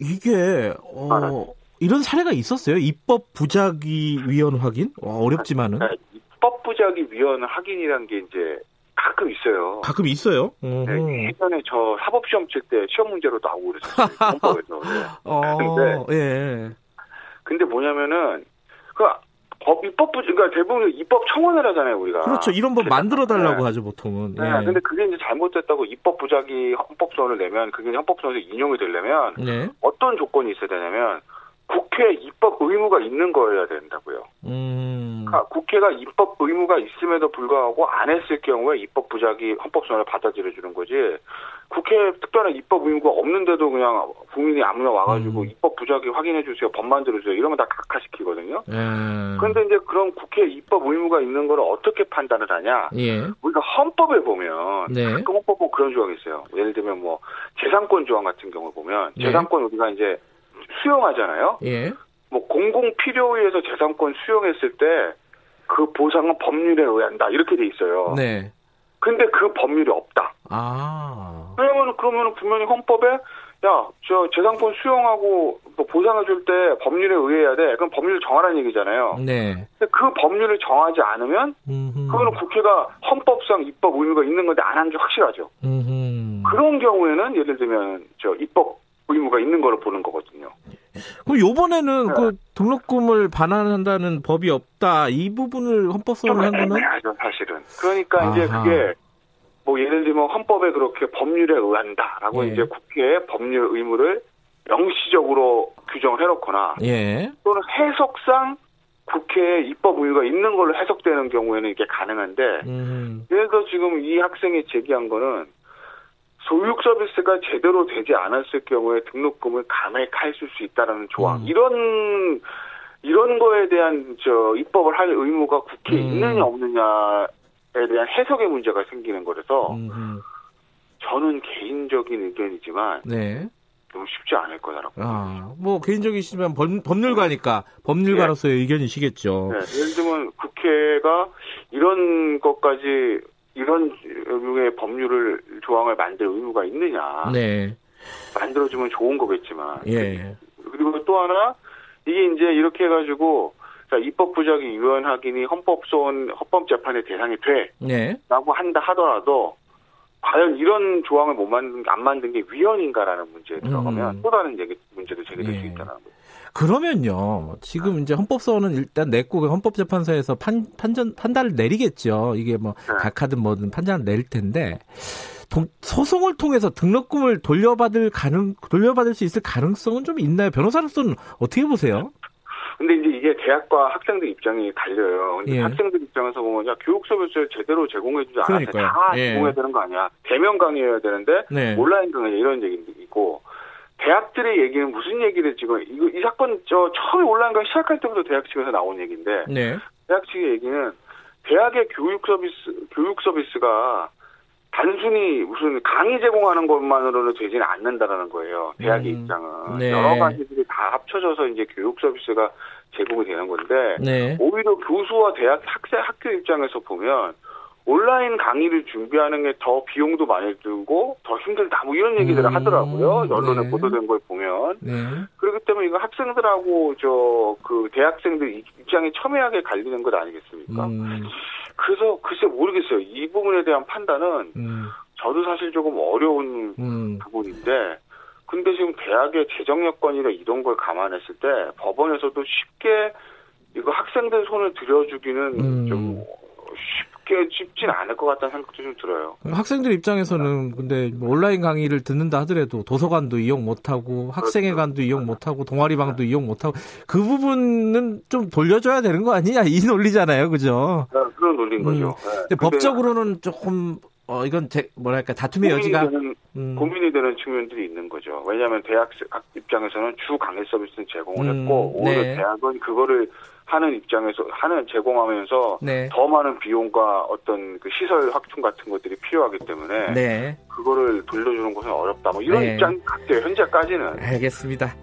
이게 어, 이런 사례가 있었어요? 입법 부작위 위원 확인? 어렵지만은. 네, 입법 부작위 위원 확인이라는 게 이제 가끔 있어요. 가끔 있어요? 네, 예전에 저 사법 시험 칠 때 시험 문제로 나오고 그랬어요. <laughs> 헌법에서. 네. 어, 근데 예. 근데 뭐냐면은 그 법 입법 부 그러니까 대부분 입법 청원을 하잖아요 우리가. 그렇죠. 이런 법 만들어 달라고 네. 하죠 보통은. 네. 예. 근데 그게 이제 잘못됐다고 입법 부작위 헌법소원을 내면 그게 헌법소원에서 인용이 되려면 네. 어떤 조건이 있어야 되냐면 국회 입법 의무가 있는 거여야 된다고요. 음. 그러니까 국회가 입법 의무가 있음에도 불구하고 안 했을 경우에 입법 부작위 헌법소원을 받아들여 주는 거지. 국회에 특별한 입법 의무가 없는데도 그냥 국민이 아무나 와가지고 음. 입법 부작위 확인해 주세요, 법 만들어 주세요 이러면 다 각하시키거든요. 음. 그런데 이제 그런 국회 입법 의무가 있는 걸 어떻게 판단을 하냐? 예. 우리가 헌법에 보면 네. 가끔 헌법 보면 그런 조항이 있어요. 예를 들면 뭐 재산권 조항 같은 경우 보면 네. 재산권 우리가 이제 수용하잖아요. 예. 뭐 공공 필요에 의해서 재산권 수용했을 때 그 보상은 법률에 의한다 이렇게 돼 있어요. 네. 근데 그 법률이 없다. 아. 그러면 그러면 분명히 헌법에 야, 저 재산권 수용하고 뭐 보상을 줄때 법률에 의해야 돼. 그럼 법률을 정하라는 얘기잖아요. 네. 근데 그 법률을 정하지 않으면 음흠. 그거는 국회가 헌법상 입법 의무가 있는 건데 안 한 게 확실하죠. 음흠. 그런 경우에는 예를 들면 저 입법 의무가 있는 걸로 보는 거거든요. 그럼 요번에는 네. 그 등록금을 반환한다는 법이 없다. 이 부분을 헌법소원을 한 거는 애매하죠, 사실은. 그러니까 아하. 이제 그게 뭐 예를 들면 헌법에 그렇게 법률에 의한다라고 예. 이제 국회의 법률 의무를 명시적으로 규정을 해놓거나 예. 또는 해석상 국회에 입법 의무가 있는 걸로 해석되는 경우에는 이게 가능한데 음. 그래서 지금 이 학생이 제기한 거는 소육 서비스가 제대로 되지 않았을 경우에 등록금을 감액할 수 있다라는 조항 음. 이런 이런 거에 대한 저 입법을 할 의무가 국회에 음. 있느냐 없느냐에 대한 해석의 문제가 생기는 거라서 음. 저는 개인적인 의견이지만 네. 너무 쉽지 않을 거다라고. 아, 뭐 개인적이시면 법, 법률가니까 법률가로서의 네. 의견이시겠죠. 네. 예를 들면 국회가 이런 것까지 이런 류의 법률을 조항을 만들 의무가 있느냐. 네. 만들어주면 좋은 거겠지만. 예. 그리고 또 하나 이게 이제 이렇게 해가지고 자, 입법 부작위 위원 확인이 헌법소원 헌법 재판의 대상이 돼. 네. 라고 한다 하더라도 과연 이런 조항을 못 만든 안 만든 게 위헌인가라는 문제에 들어가면 음. 또 다른 얘기 문제도 제기될 예. 수 있다는 거죠. 그러면요. 지금 이제 헌법소원은 일단 냈고 그 헌법재판소에서 판, 판전 판단을 내리겠죠. 이게 뭐 네. 각하든 뭐든 판단을 내릴 텐데 도, 소송을 통해서 등록금을 돌려받을 가능 돌려받을 수 있을 가능성은 좀 있나요? 변호사로서는 어떻게 보세요? 근데 이제 이게 대학과 학생들 입장이 달려요. 근데 예. 학생들 입장에서 보면 야 교육 서비스를 제대로 제공해주지 않았을 다 예. 제공해야 되는 거 아니야? 대면 강의해야 되는데 네. 온라인 강의 이런 얘기있고 대학들의 얘기는 무슨 얘기를 지금 이거 이 사건 저 처음에 온라인 강의 시작할 때부터 대학 측에서 나온 얘기인데 네. 대학 측의 얘기는 대학의 교육 서비스 교육 서비스가 단순히 무슨 강의 제공하는 것만으로는 되지는 않는다라는 거예요. 대학의 음, 입장은 네. 여러 가지들이 다 합쳐져서 이제 교육 서비스가 제공이 되는 건데 네. 오히려 교수와 대학 학생 학교 입장에서 보면 온라인 강의를 준비하는 게 더 비용도 많이 들고 더 힘들다 뭐 이런 얘기들을 음, 하더라고요. 언론에 네. 보도된 걸 보면. 네. 그렇기 때문에 이거 학생들하고 저 그 대학생들 입장이 첨예하게 갈리는 것 아니겠습니까? 음. 그래서 글쎄 모르겠어요. 이 부분에 대한 판단은 음. 저도 사실 조금 어려운 음. 부분인데 근데 지금 대학의 재정 여건이나 이런 걸 감안했을 때 법원에서도 쉽게 이거 학생들 손을 들여주기는 음. 좀쉽 게 쉽진 않을 것 같다는 생각도 좀 들어요. 학생들 입장에서는 근데 뭐 온라인 강의를 듣는다 하더라도 도서관도 이용 못하고 학생회관도 그렇죠. 이용 못하고 동아리방도 네. 이용 못하고 그 부분은 좀 돌려줘야 되는 거 아니냐 이 논리잖아요, 그죠? 네, 그런 논리인 거죠. 음. 네. 근데 법적으로는 조금 어 이건 제, 뭐랄까 다툼의 여지가 되는, 음. 고민이 되는 측면들이 있는 거죠. 왜냐하면 대학 입장에서는 주 강의 서비스는 제공을 음, 했고 오히려 네. 대학은 그거를 하는 입장에서 하는 제공하면서 네. 더 많은 비용과 어떤 그 시설 확충 같은 것들이 필요하기 때문에 네. 그거를 돌려주는 것은 어렵다. 뭐 이런 네. 입장 같아요. 현재까지는. 알겠습니다.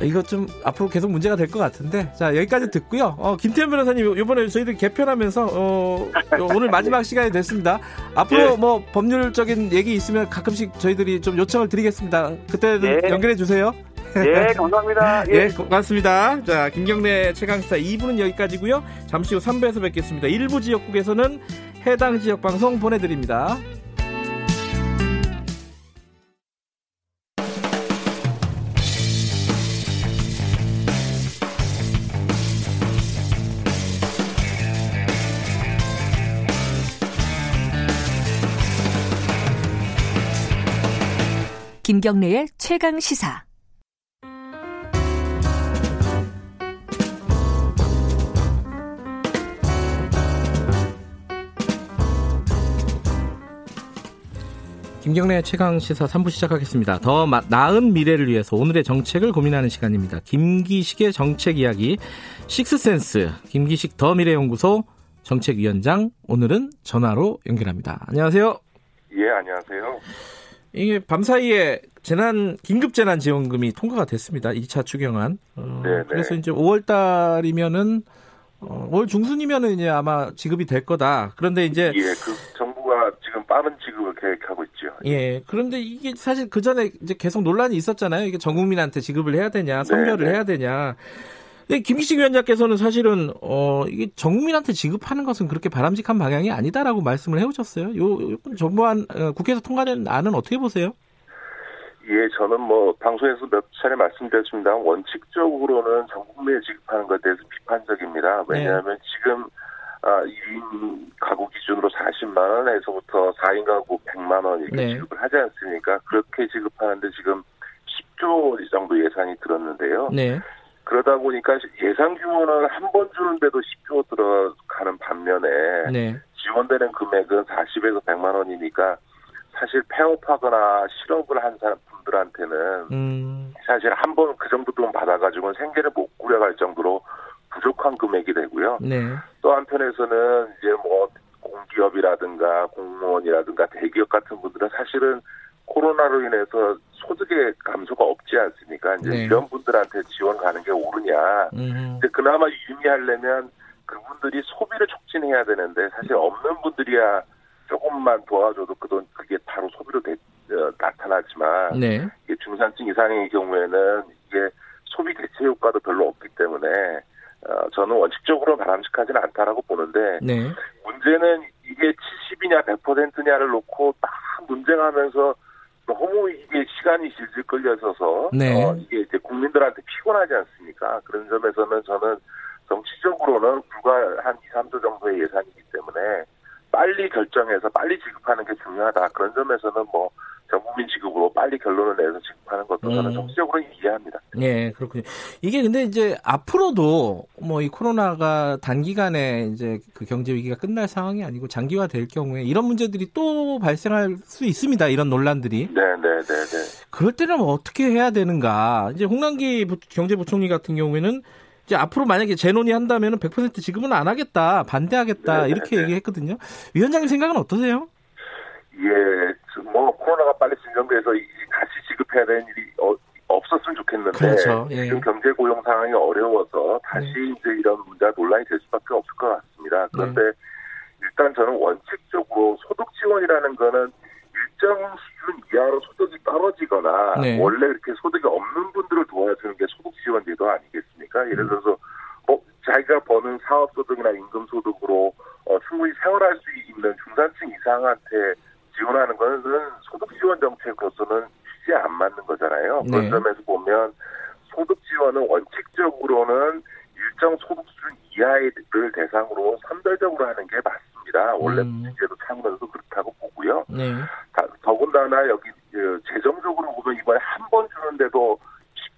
이거 좀 앞으로 계속 문제가 될 것 같은데 자 여기까지 듣고요. 어, 김태현 변호사님 이번에 저희들 개편하면서 어, 오늘 마지막 <laughs> 시간이 됐습니다. 앞으로 예. 뭐 법률적인 얘기 있으면 가끔씩 저희들이 좀 요청을 드리겠습니다. 그때도 예. 연결해 주세요. 예, <laughs> 감사합니다. 예. 예, 고맙습니다. 자, 김경래 최강시사 2부는 여기까지고요. 잠시 후 3부에서 뵙겠습니다. 일부 지역국에서는 해당 지역 방송 보내드립니다. 김경래의 최강 시사. 김경래 최강 시사 3부 시작하겠습니다. 더 마, 나은 미래를 위해서 오늘의 정책을 고민하는 시간입니다. 김기식의 정책 이야기 식스센스 김기식 더 미래연구소 정책위원장 오늘은 전화로 연결합니다. 안녕하세요. 예, 안녕하세요. 이게 밤사이에 재난 긴급 재난 지원금이 통과가 됐습니다. 2차 추경안. 어, 네, 네. 그래서 이제 5월 달이면은 어, 올 중순이면은 이제 아마 지급이 될 거다. 그런데 이제 예, 그 빠른 지급을 계획하고 있죠. 예. 그런데 이게 사실 그 전에 이제 계속 논란이 있었잖아요. 이게 전 국민한테 지급을 해야 되냐, 선별을 네, 네. 해야 되냐. 근데 김기식 위원장께서는 사실은 어 이게 전 국민한테 지급하는 것은 그렇게 바람직한 방향이 아니다라고 말씀을 해오셨어요. 요, 요 정부안 어, 국회에서 통과된 안은 어떻게 보세요? 예, 저는 뭐 방송에서 몇 차례 말씀드렸습니다. 원칙적으로는 전 국민에 지급하는 것에 대해서 비판적입니다. 왜냐하면 네. 지금 아, 1인 가구 기준으로 40만 원에서부터 4인 가구 100만 원 이렇게 네. 지급을 하지 않습니까? 그렇게 지급하는데 지금 10조 정도 예산이 들었는데요. 네. 그러다 보니까 예산 규모는 한 번 주는데도 10조 들어가는 반면에 네. 지원되는 금액은 40에서 100만 원이니까 사실 폐업하거나 실업을 한 사람 분들한테는 음. 사실 한 번 그 정도 돈 받아가지고는 생계를 못 꾸려갈 정도로 부족한 금액이 되고요. 네. 또 한편에서는 이제 뭐 공기업이라든가 공무원이라든가 대기업 같은 분들은 사실은 코로나로 인해서 소득의 감소가 없지 않습니까? 이제 네. 이런 분들한테 지원 가는 게 옳으냐. 음. 근데 그나마 유의하려면 그분들이 소비를 촉진해야 되는데 사실 없는 분들이야 조금만 도와줘도 그 돈 그게 바로 소비로 되, 어, 나타나지만 네. 이게 중산층 이상의 경우에는 이게 소비 대체 효과도 별로 없기 때문에 어, 저는 원칙적으로 바람직하지는 않다라고 보는데 네. 문제는 이게 70이냐 100%냐를 놓고 딱 논쟁하면서 너무 이게 시간이 질질 끌려서서 네. 어, 이게 이제 국민들한테 피곤하지 않습니까? 그런 점에서는 저는 정치적으로는 불과 한 2, 3조 정도의 예산이기 때문에 빨리 결정해서 빨리 지급하는 게 중요하다. 그런 점에서는 뭐 전국민 지급으로 빨리 결론을 내서 지급하는 것도 저는 음. 정치적으로 이해합니다. 네, 그렇군요. 이게 근데 이제 앞으로도 뭐 이 코로나가 단기간에 이제 그 경제 위기가 끝날 상황이 아니고 장기화 될 경우에 이런 문제들이 또 발생할 수 있습니다. 이런 논란들이. 네, 네, 네, 네. 그럴 때는 어떻게 해야 되는가? 이제 홍남기 경제부총리 같은 경우에는 이제 앞으로 만약에 재논의 한다면 100% 지급은 안 하겠다, 반대하겠다 네, 이렇게 네. 얘기했거든요. 위원장님 생각은 어떠세요? 예, 뭐 코로나가 빨리 진정돼서 다시 지급해야 되는 일이 어, 없었으면 좋겠는데 그렇죠. 예. 지금 경제 고용 상황이 어려워서 다시 네. 이제 이런 문제가 논란이 될 수밖에 없을 것 같습니다. 그런데 네. 일단 저는 원칙적으로 소득 지원이라는 거는 일정 수준 이하로 소득이 떨어지거나 네. 원래 이렇게 소득이 없는 분들을 도와주는 게 소득 지원 제도 아니겠습니까? 예를 음. 들어서 어, 자기가 버는 사업 소득이나 임금 소득으로 어, 충분히 생활할 수 있는 중산층 이상한테 지원하는 것은 소득 지원 정책으로서는 취지에 안 맞는 거잖아요. 네. 그런 점에서 보면 소득 지원은 원칙적으로는 일정 소득 수준 이하를 대상으로 선별적으로 하는 게 맞습니다. 원래 음. 문제도 참고해서 그렇다고 보고요. 네. 더군다나 여기 그 재정적으로 보면 이번에 한 번 주는데도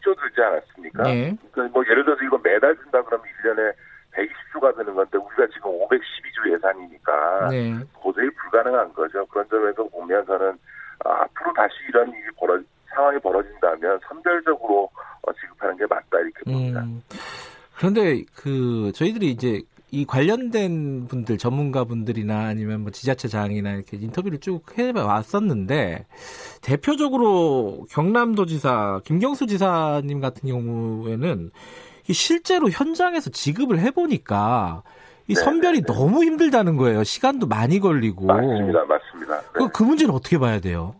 10조 들지 않았습니까? 네. 그러니까 뭐 예를 들어서 이거 매달 준다 그러면 1년에 120조가 되는 건데 우리가 지금 512조 예산이니까 네. 도저히 불가능한 거죠. 그런 점에서 보면 저는 아, 앞으로 다시 이런 일이 벌어 상황이 벌어진다면 선별적으로 어, 지급하는 게 맞다 이렇게 봅니다. 음. 그런데 그 저희들이 이제 이 관련된 분들 전문가 분들이나 아니면 뭐 지자체장이나 이렇게 인터뷰를 쭉 해왔었는데 대표적으로 경남도지사 김경수 지사님 같은 경우에는 실제로 현장에서 지급을 해보니까 이 네, 선별이 네네. 너무 힘들다는 거예요. 시간도 많이 걸리고. 맞습니다, 맞습니다. 네. 그, 그 문제는 어떻게 봐야 돼요?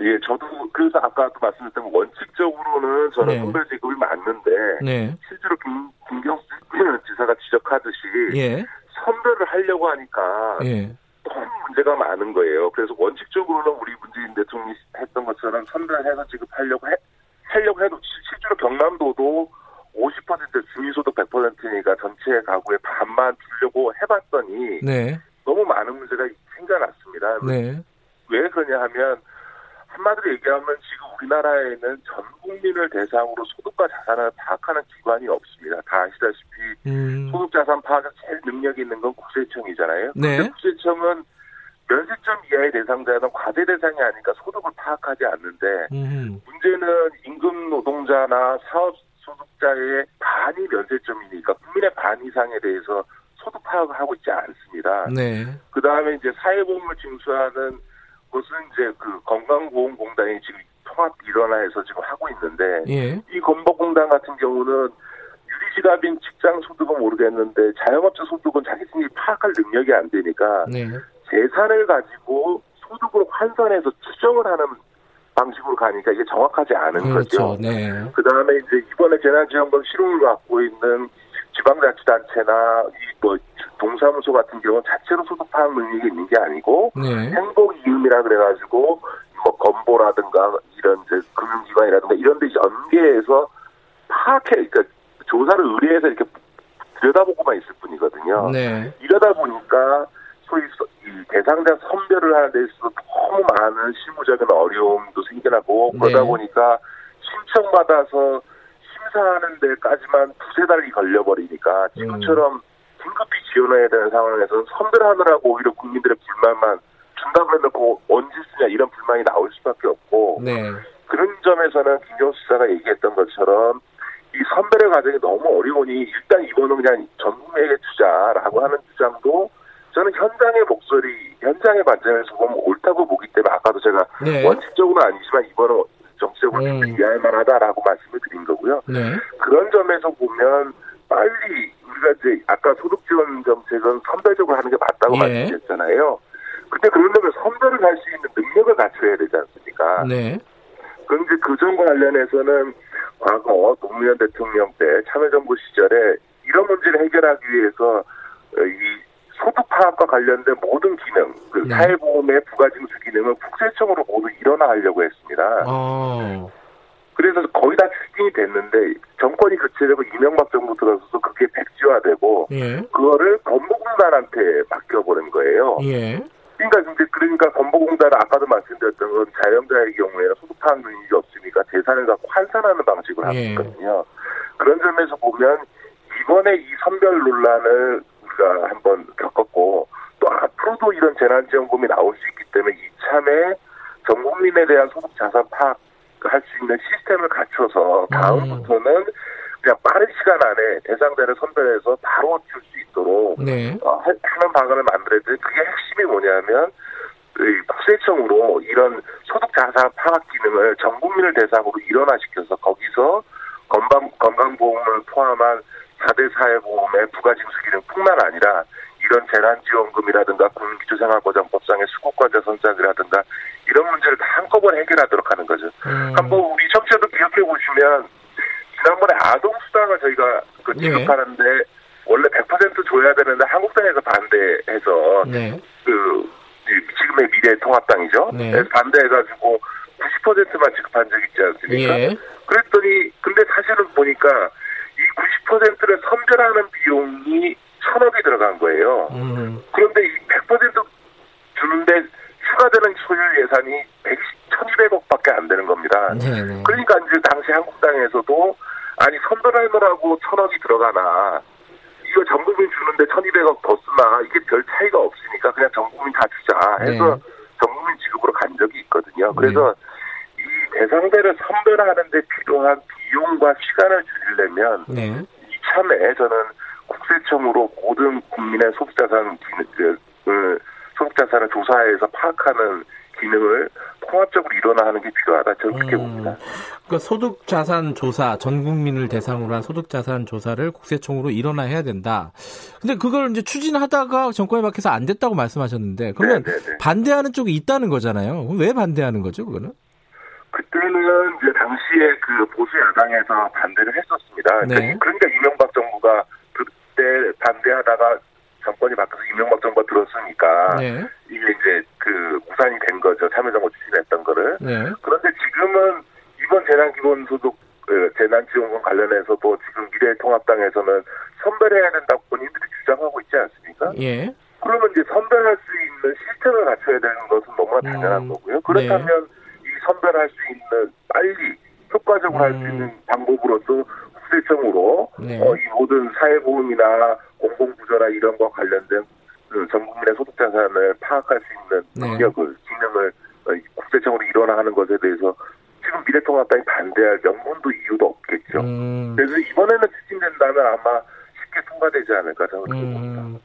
예, 저도 그래서 아까도 말씀드렸던 원칙적으로는 저는 네. 선별 지급이 맞는데 네. 실제로 김, 김경수 <clears throat> 지사가 지적하듯이 예. 선별을 하려고 하니까 예. 너무 문제가 많은 거예요. 그래서 원칙적으로는 우리 문재인 대통령이 했던 것처럼 선별해서 지급하려고 해, 하려고 해도 실제로 경남도도 50% 주민소득 100%니까 전체 가구의 반만 주려고 해봤더니 네. 너무 많은 문제가 생겨났습니다. 네. 왜 그러냐 하면 한마디로 얘기하면 지금 우리나라에는 전 국민을 대상으로 소득과 자산을 파악하는 기관이 없습니다. 다 아시다시피 음. 소득 자산 파악에 제일 능력이 있는 건 국세청이잖아요. 네. 국세청은 면세점 이하의 대상자는 과대 대상이 아니니까 소득을 파악하지 않는데 음. 문제는 임금 노동자나 사업 소득자의 반이 면세점이니까 국민의 반 이상에 대해서 소득 파악을 하고 있지 않습니다. 네. 그 다음에 이제 사회보험을 징수하는 것은 이제 그 건강보험공단이 지금 통합 일원화해서 지금 하고 있는데 예. 이 건보공단 같은 경우는 유리지갑인 직장 소득은 모르겠는데 자영업자 소득은 자기들이 파악할 능력이 안 되니까 네. 재산을 가지고 소득으로 환산해서 추정을 하는 방식으로 가니까 이게 정확하지 않은 그렇죠. 거죠. 네. 그 다음에 이제 이번에 재난지원금 실효를 갖고 있는 지방자치단체나 이뭐 동사무소 같은 경우는 자체로 소득 파악 능력이 있는 게 아니고 네. 행복 이음이라 그래가지고 뭐 건보라든가 이런 이제 금융기관이라든가 이런 데 연계해서 파악해 그러니까 조사를 의뢰해서 이렇게 들여다보고만 있을 뿐이거든요. 네. 이러다 보니까 소위 이 대상자 선별을 하는 데 있어서 너무 많은 실무적인 어려움도 생겨나고 네. 그러다 보니까 신청받아서 심사하는 데까지만 두세 달이 걸려버리니까 지금처럼 긴급히 지원해야 되는 상황에서는 선별하느라고 오히려 국민들의 불만만 준다고 해놓고 언제 쓰냐 이런 불만이 나올 수밖에 없고 네. 그런 점에서는 김경수 지사가 얘기했던 것처럼 이 선별의 과정이 너무 어려우니 일단 이거는 그냥 전국에게 투자라고 하는 주장도 저는 현장의 목소리, 현장의 관점에서 보면 옳다고 보기 때문에 아까도 제가 네. 원칙적으로는 아니지만 이번은 정치적으로 음. 이해할 만하다라고 말씀을 드린 거고요. 네. 그런 점에서 보면 빨리 우리가 이제 아까 소득 지원 정책은 선별적으로 하는 게 맞다고 예. 말씀드렸잖아요. 근데 그러려면 선별을 할수 있는 능력을 갖춰야 되지 않습니까? 네. 그런데 그 점과 관련해서는 과거 노무현 대통령 때 참여정부 시절에 이런 문제를 해결하기 위해서 이 소득 파악과 관련된 모든 기능, 그 네. 사회보험의 부가징수 기능을 국세청으로 모두 일어나려고 했습니다. 어. 그래서 거의 다 추진이 됐는데 정권이 교체되고 이명박 정부 들어서서 그게 백지화되고 예. 그거를 건보공단한테 맡겨버린 거예요. 예. 그러니까 근데 그러니까 건보공단은 아까도 말씀드렸던 건 자영자의 경우에는 소득 파악 능력이 없으니까 재산을 갖고 환산하는 방식을 하고 예. 있거든요. 그런 점에서 보면 이번에 이 선별 논란을 우리가 한번 겪었고 또 앞으로도 이런 재난지원금이 나올 수 있기 때문에 이참에 전 국민에 대한 소득 자산 파악 할 수 있는 시스템을 갖춰서 다음부터는 그냥 빠른 시간 안에 대상자를 선별해서 바로 줄 수 있도록 네. 어, 하는 방안을 만들어야 돼. 그게 핵심이 뭐냐면 국세청으로 이런 소득 자산 파악 기능을 전 국민을 대상으로 일원화시켜서 거기서 건강 건강보험을 포함한 4대 사회보험의 부가징수 기능 뿐만 아니라 이 이런 재난지원금이라든가 국민기초생활보장법상의 수급과제 선정이라든가 이런 문제를 다 한꺼번에 해결하도록 하는 거죠. 음. 한번 우리 청취자도 기억해 보시면 지난번에 아동수당을 저희가 그 네. 지급하는데 네. 원래 100% 줘야 되는데 한국당에서 반대해서 네. 그 지금의 미래통합당이죠. 네. 반대해가지고 90%만 지급한 적 있지 않습니까? 예. 그랬더니 근데 사실은 보니까 이 90%를 선별하는 비용이 천억이 들어간 거예요. 음. 그런데 이 100% 주는데 추가되는 소유 예산이 120, 1200억밖에 안 되는 겁니다. 네네. 네. 그러니까 이제 당시 한국당에서도 아니 선별하느라고 천억이 들어가나 이거 전국민 주는데 1200억 더 쓰나 이게 별 차이가 없으니까 그냥 전국민 다 주자 해서 네. 전국민 지급으로 간 적이 있거든요. 그래서 네. 이 대상자를 선별하는데 필요한 비용과 시간을 줄이려면 네. 이참에 저는 국세청으로 모든 국민의 소득자산 그, 그 소득자산을 조사해서 파악하는 기능을 통합적으로 일어나는 게 필요하다. 저는 그렇게 음, 봅니다. 그러니까 소득 자산 조사, 전 국민을 대상으로 한 소득 자산 조사를 국세청으로 일어나야 된다. 근데 그걸 이제 추진하다가 정권에 박혀서 안 됐다고 말씀하셨는데 그러면 네네네. 네, 네. 반대하는 쪽이 있다는 거잖아요. 왜 반대하는 거죠, 그거는? 그때는 이제 당시에 그 보수 야당에서 반대를 했었습니다. 네. 그러니까 이명박 정부가 그때 반대하다가 정권이 바뀌어서 이명박 정부가 들었으니까 네. 이게 이제 그 우산이 된 거죠. 참여정부 추진했던 거를. 네. 그런데 지금은 이번 재난기본소득 그 재난지원금 관련해서도 지금 미래통합당에서는 선별해야 된다고 본인들이 주장하고 있지 않습니까? 예. 그러면 이제 선별할 수 있는 시스템을 갖춰야 되는 것은 너무나 당연한 음. 거고요. 그렇다면 네. 이 선별할 수 있는 빨리 효과적으로 음. 할수 있는 방법으로서 국세청으로 네. 어, 이 모든 사회보험이나 공공부조나 이런 거 관련된 그 전 국민의 소득 자산을 파악할 수 있는 네. 능력을, 네. 기능을 어, 국세청으로 일어나는 것에 대해서 지금 미래통합당이 반대할 명분도 이유도 없겠죠. 음. 그래서 이번에는 추진된다면 아마 쉽게 통과되지 않을까 저는 그렇게 음. 봅니다.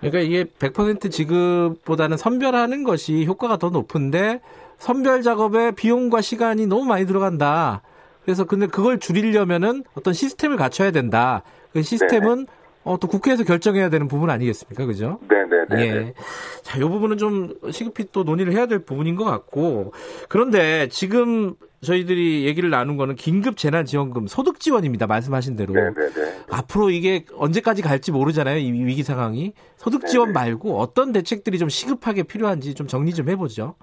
그러니까 이게 100% 지급보다는 선별하는 것이 효과가 더 높은데 선별 작업에 비용과 시간이 너무 많이 들어간다. 그래서 근데 그걸 줄이려면은 어떤 시스템을 갖춰야 된다. 그 시스템은 네 어, 또 국회에서 결정해야 되는 부분 아니겠습니까? 그죠? 네네네. 예. 자, 이 부분은 좀 시급히 또 논의를 해야 될 부분인 것 같고. 그런데 지금 저희들이 얘기를 나눈 거는 긴급 재난지원금 소득 지원입니다. 말씀하신 대로. 네네네. 앞으로 이게 언제까지 갈지 모르잖아요. 이 위기 상황이. 소득 지원. 말고 어떤 대책들이 좀 시급하게 필요한지 좀 정리 좀 해보죠.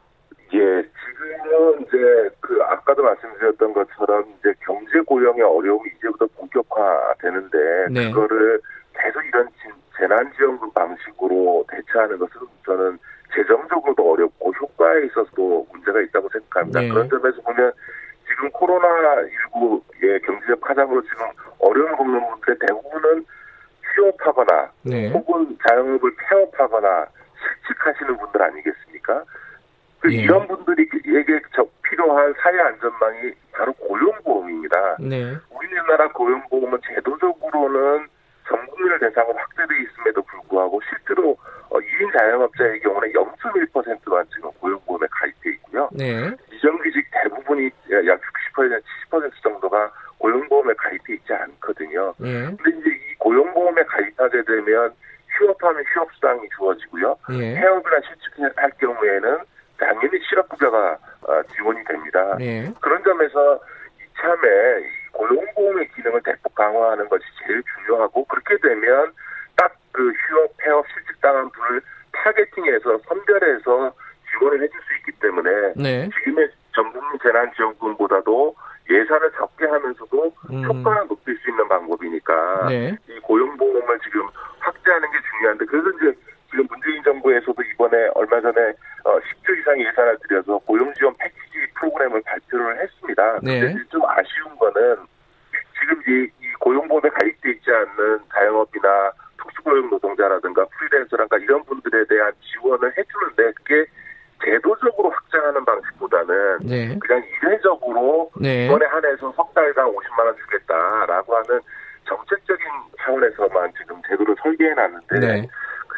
예. 지금은 이제 그 아까도 말씀드렸던 것처럼 이제 경제 고용의 어려움이 이제부터 본격화되는데 네. 그거를 계속 이런 재난지원금 방식으로 대처하는 것은 저는 재정적으로도 어렵고 효과에 있어서도 문제가 있다고 생각합니다. 네. 그런 점에서 보면 지금 코로나19의 경제적 파장으로 지금 어려움을 겪는 분들의 대부분은 휴업하거나 네. 혹은 자영업을 폐업하거나 실직하시는 분들 아니겠습니까? 그 네. 이런 분들에게 필요한 사회 안전망이 바로 고용보험입니다. 네. 우리나라 고용보험은 제도적으로는 전 국민을 대상으로 확대되어 있음에도 불구하고 실제로 1인 어, 자영업자의 경우는 0.1%만 지금 고용보험에 가입돼 있고요. 네. 비정규직 대부분이 약 60%, 70% 정도가 고용보험에 가입돼 있지 않거든요. 네. 근데 이제 이 고용보험에 가입하게 되면 휴업하면 휴업수당이 주어지고요. 네. 해업이나 실직할 경우에는 당연히 실업급여가 어, 지원이 됩니다. 네. 그런 점에서 이참에 고용보험의 기능을 대폭 강화하는 것이 제일 중요하고 그렇게 되면 딱 그 휴업, 폐업, 실직당한 분을 타겟팅해서 선별해서 지원을 해줄 수 있기 때문에 네. 지금의 전국민 재난지원금보다도 예산을 적게 하면서도 음. 효과를 높일 수 있는 방법이니까 네. 이 고용보험을 지금 확대하는 게 중요한데 그래서 이제 지금 문재인 정부에서도 이번에 얼마 전에 10조 어, 이상 예산을 들여서 고용 지원 패키지 프로그램을 발표를 했습니다. 네. 근데 좀 아쉬운 거는 지금 이, 이 고용보험에 가입돼 있지 않는 자영업이나 특수고용 노동자라든가 프리랜서라든가 이런 분들에 대한 지원을 해주는데 그게 제도적으로 확장하는 방식보다는 네. 그냥 이례적으로 네. 이번에 한해서 석 달간 50만 원 주겠다라고 하는 정책적인 차원에서만 지금 제도를 설계해 놨는데 네.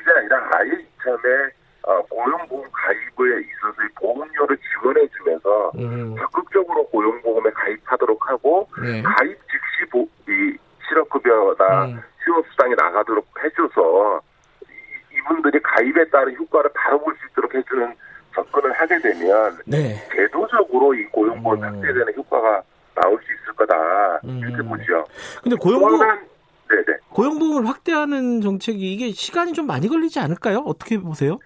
그게 아니라 아예 이참에 어, 고용보험 가입에 있어서의 보험료를 지원해 주면서 음. 적극적으로 고용보험에 가입하도록 하고 네. 가입 즉시 보, 이 실업급여나 음. 휴업수당이 나가도록 해줘서 이, 이분들이 가입에 따른 효과를 바로 볼 수 있도록 해주는 접근을 하게 되면 네. 제도적으로 이 고용보험 음. 확대되는 효과가 나올 수 있을 거다 이렇게 음. 보죠. 근데 고용보험 네네. 고용보험을 확대하는 정책이 이게 시간이 좀 많이 걸리지 않을까요? 어떻게 보세요?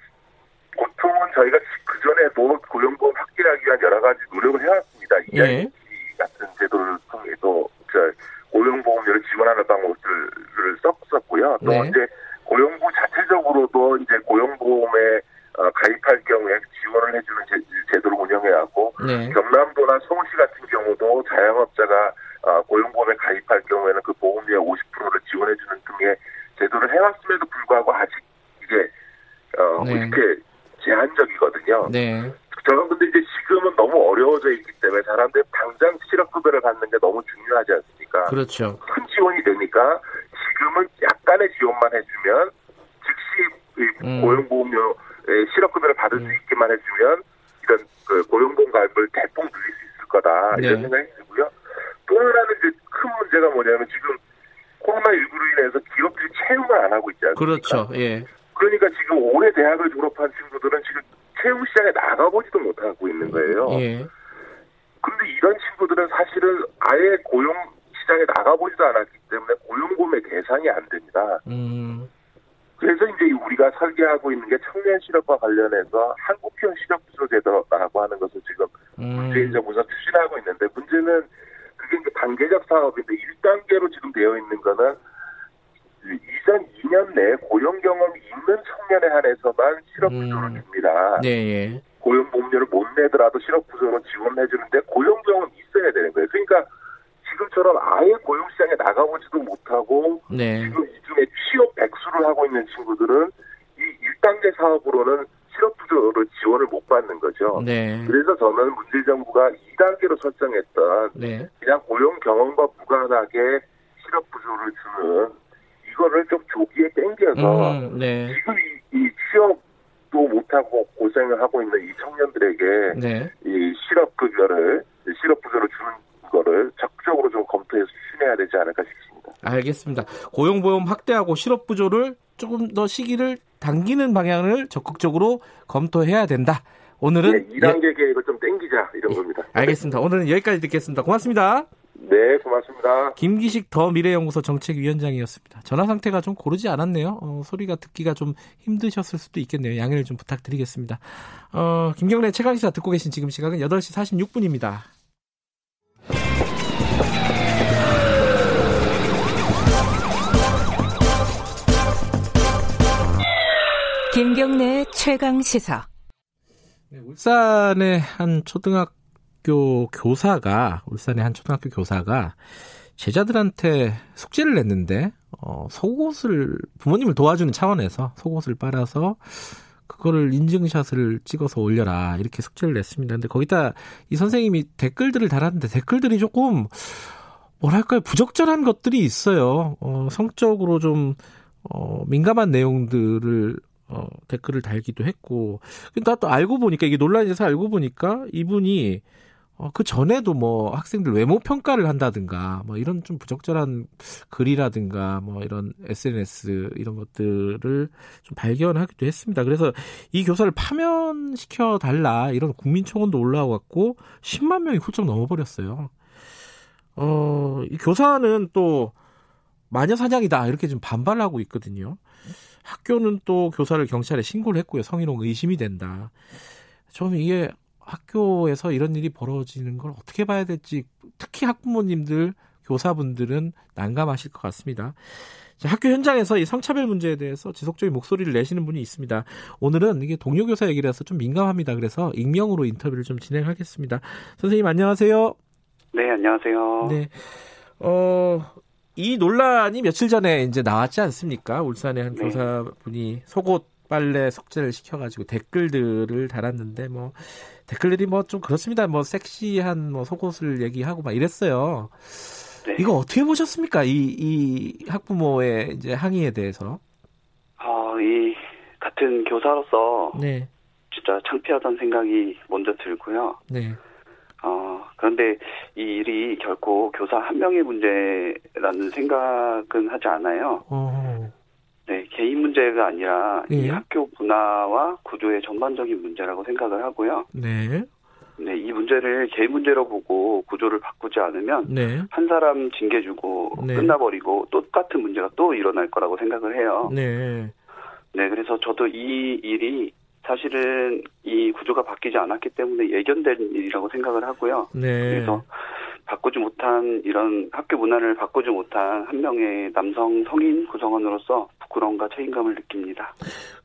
보통은 저희가 그 전에도 고용보험 확대하기 위한 여러 가지 노력을 해왔습니다. 예. EIT 같은 제도를 통해서 고용보험료를 지원하는 방법들을 썼었고요. 또 네. 이제 고용부 자체적으로도 이제 고용보험에 어, 가입할 경우에 지원을 해주는 제, 도를 운영해왔고 네. 경남도나 서울시 같은 경우도 자영업자가 어, 고용보험에 가입할 경우에는 그 보험료의 50%를 지원해주는 등의 제도를 해왔음에도 불구하고 아직 이게 어, 네. 이렇게 제한적이거든요. 네. 저는 근데 이제 지금은 너무 어려워져 있기 때문에 사람들이 당장 실업급여를 받는 게 너무 중요하지 않습니까? 그렇죠. 큰 지원이 되니까 지금은 약간의 지원만 해주면 즉시 음. 고용보험료 실업급여를 받을 음. 수 있게만 해주면 이런 그 고용보험 가입을 대폭 늘릴 수 있을 거다 이런 네. 생각이 들고요. 또 하나는 이제 큰 문제가 뭐냐면 지금 코로나19로 인해서 기업들이 채용을 안 하고 있지 않습니까? 그렇죠. 예. 그러니까 지금 올해 대학을 졸업한 친구들은 지금 채용 시장에 나가보지도 못하고 있는 거예요. 예. 근데 이런 친구들은 사실은 아예 고용 시장에 나가보지도 않았기 때문에 고용보험의 대상이 안 됩니다. 음. 그래서 이제 우리가 설계하고 있는 게 청년 실업과 관련해서 한국형 실업부조 제도라고 하는 것을 지금 음. 문재인 정부에서 추진하고 있는데 문제는 그게 이제 단계적 사업인데 1단계로 지금 되어 있는 거는 2002년 내에 고용 경험이 있는 청년에 한해서만 실업부조를 음. 줍니다. 네, 예. 고용 보험료를 못 내더라도 실업부조로 지원해 주는데 고용 경험이 있어야 되는 거예요. 그러니까 지금처럼 아예 고용 시장에 나가보지도 못하고 네. 지금 이 중에 취업 백수를 하고 있는 친구들은 이 1단계 사업으로는 실업 부조를 지원을 못 받는 거죠. 네. 그래서 저는 문재인 정부가 2단계로 설정했던 네. 그냥 고용 경험과 무관하게 실업 부조를 주는 이거를 좀 조기에 땡겨서 음, 네. 지금 이, 이 취업도 못하고 고생을 하고 있는 이 청년들에게 네. 이 실업 급여를 실업 부조를 주는 거를 적극적으로 좀 검토해서 추진해야 되지 않을까 싶습니다. 알겠습니다. 고용보험 확대하고 실업 부조를 조금 더 시기를 당기는 방향을 적극적으로 검토해야 된다. 오늘은 네, 2단계 예. 계획을 좀 땡기자 이런 예. 겁니다. 알겠습니다. 오늘은 여기까지 듣겠습니다. 고맙습니다. 네, 고맙습니다. 김기식 더 미래연구소 정책위원장이었습니다. 전화 상태가 좀 고르지 않았네요. 어, 소리가 듣기가 좀 힘드셨을 수도 있겠네요. 양해를 좀 부탁드리겠습니다. 어, 김경래 최강시사 듣고 계신 지금 시각은 8시 46분입니다. 김경래 최강 시사. 네, 울산의 한 초등학교 교사가 울산의 한 초등학교 교사가 제자들한테 숙제를 냈는데 어, 속옷을 부모님을 도와주는 차원에서 속옷을 빨아서 그거를 인증샷을 찍어서 올려라 이렇게 숙제를 냈습니다. 근데 거기다 이 선생님이 댓글들을 달았는데 댓글들이 조금 뭐랄까요 부적절한 것들이 있어요. 어, 성적으로 좀 어, 민감한 내용들을 어, 댓글을 달기도 했고. 근데 또 알고 보니까 이게 논란이 돼서 알고 보니까 이분이 어, 그 전에도 뭐 학생들 외모 평가를 한다든가 뭐 이런 좀 부적절한 글이라든가 뭐 이런 SNS 이런 것들을 좀 발견하기도 했습니다. 그래서 이 교사를 파면시켜 달라 이런 국민청원도 올라왔고 10만 명이 훌쩍 넘어버렸어요. 어, 이 교사는 또 마녀 사냥이다 이렇게 좀 반발하고 있거든요. 학교는 또 교사를 경찰에 신고를 했고요. 성희롱 의심이 된다. 저는 이게 학교에서 이런 일이 벌어지는 걸 어떻게 봐야 될지 특히 학부모님들, 교사분들은 난감하실 것 같습니다. 자, 학교 현장에서 이 성차별 문제에 대해서 지속적인 목소리를 내시는 분이 있습니다. 오늘은 이게 동료 교사 얘기라서 좀 민감합니다. 그래서 익명으로 인터뷰를 좀 진행하겠습니다. 선생님 안녕하세요. 네, 안녕하세요. 네. 어, 이 논란이 며칠 전에 이제 나왔지 않습니까? 울산의 한 네. 교사분이 속옷 빨래 숙제를 시켜가지고 댓글들을 달았는데 뭐 댓글들이 뭐 좀 그렇습니다. 뭐 섹시한 뭐 속옷을 얘기하고 막 이랬어요. 네. 이거 어떻게 보셨습니까? 이, 이 학부모의 이제 항의에 대해서. 아, 이 같은 교사로서 네. 진짜 창피하다는 생각이 먼저 들고요. 네. 어, 그런데 이 일이 결코 교사 한 명의 문제라는 생각은 하지 않아요. 어. 네, 개인 문제가 아니라 예. 이 학교 문화와 구조의 전반적인 문제라고 생각을 하고요. 네. 네, 이 문제를 개인 문제로 보고 구조를 바꾸지 않으면 네. 한 사람 징계 주고 네. 끝나버리고 똑같은 문제가 또 일어날 거라고 생각을 해요. 네. 네, 그래서 저도 이 일이 사실은 이 구조가 바뀌지 않았기 때문에 예견된 일이라고 생각을 하고요. 네. 그래서 바꾸지 못한 이런 학교 문화를 바꾸지 못한 한 명의 남성 성인 구성원으로서 부끄러움과 책임감을 느낍니다.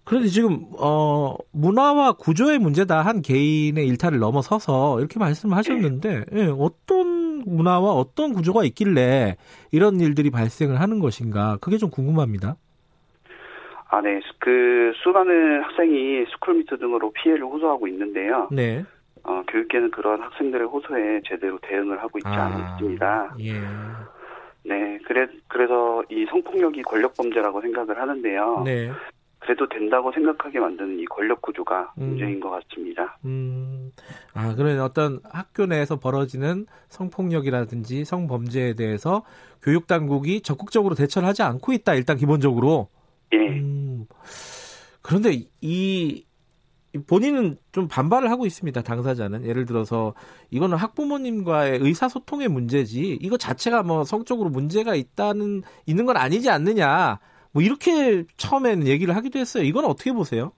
그런데 지금 어 문화와 구조의 문제다 한 개인의 일탈을 넘어서서 이렇게 말씀하셨는데 네. 예, 어떤 문화와 어떤 구조가 있길래 이런 일들이 발생을 하는 것인가 그게 좀 궁금합니다. 아, 네. 그 수많은 학생이 스쿨미투 등으로 피해를 호소하고 있는데요. 네. 어, 교육계는 그런 학생들의 호소에 제대로 대응을 하고 있지 아, 않습니다. 예. 네, 그래 그래서 이 성폭력이 권력 범죄라고 생각을 하는데요. 네. 그래도 된다고 생각하게 만드는 이 권력 구조가 음. 문제인 것 같습니다. 음, 아, 그런 어떤 학교 내에서 벌어지는 성폭력이라든지 성범죄에 대해서 교육 당국이 적극적으로 대처를 하지 않고 있다. 일단 기본적으로. 예. 음, 그런데 이 본인은 좀 반발을 하고 있습니다. 당사자는 예를 들어서 이거는 학부모님과의 의사소통의 문제지 이거 자체가 뭐 성적으로 문제가 있다는 있는 건 아니지 않느냐 뭐 이렇게 처음에는 얘기를 하기도 했어요. 이건 어떻게 보세요?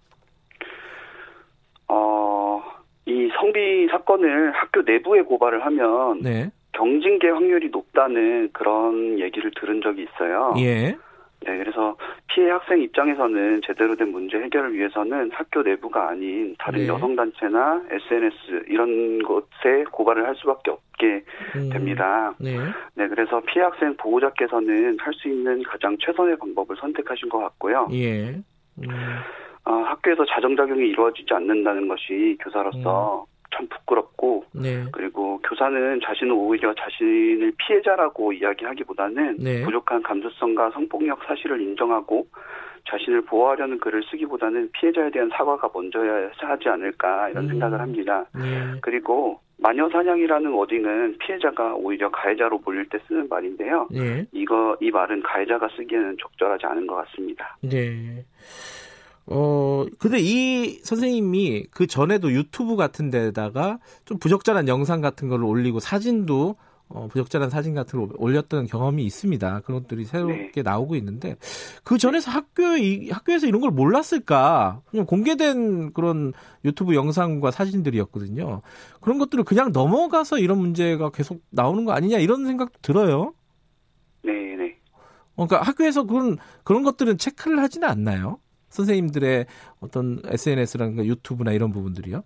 어, 이 성비 사건을 학교 내부에 고발을 하면 네. 경징계 확률이 높다는 그런 얘기를 들은 적이 있어요. 예. 네, 그래서 피해 학생 입장에서는 제대로 된 문제 해결을 위해서는 학교 내부가 아닌 다른 네. 여성 단체나 SNS 이런 곳에 고발을 할 수밖에 없게 음. 됩니다. 네. 네, 그래서 피해 학생 보호자께서는 할 수 있는 가장 최선의 방법을 선택하신 것 같고요. 예. 음. 어, 학교에서 자정작용이 이루어지지 않는다는 것이 교사로서 음. 참 부끄럽고 네. 그리고 교사는 자신은 오히려 자신을 피해자라고 이야기하기보다는 네. 부족한 감수성과 성폭력 사실을 인정하고 자신을 보호하려는 글을 쓰기보다는 피해자에 대한 사과가 먼저야 하지 않을까 이런 음. 생각을 합니다. 네. 그리고 마녀 사냥이라는 워딩은 피해자가 오히려 가해자로 몰릴 때 쓰는 말인데요. 네. 이거 이 말은 가해자가 쓰기에는 적절하지 않은 것 같습니다. 네. 어, 근데 이 선생님이 그 전에도 유튜브 같은 데다가 좀 부적절한 영상 같은 걸 올리고 사진도 어, 부적절한 사진 같은 걸 올렸던 경험이 있습니다. 그런 것들이 새롭게 네. 나오고 있는데 그 전에서 학교 이 학교에서 이런 걸 몰랐을까? 그냥 공개된 그런 유튜브 영상과 사진들이었거든요. 그런 것들을 그냥 넘어가서 이런 문제가 계속 나오는 거 아니냐 이런 생각도 들어요. 네, 네. 어, 그러니까 학교에서 그런 그런 것들은 체크를 하지는 않나요? 선생님들의 어떤 SNS라든가 유튜브나 이런 부분들이요?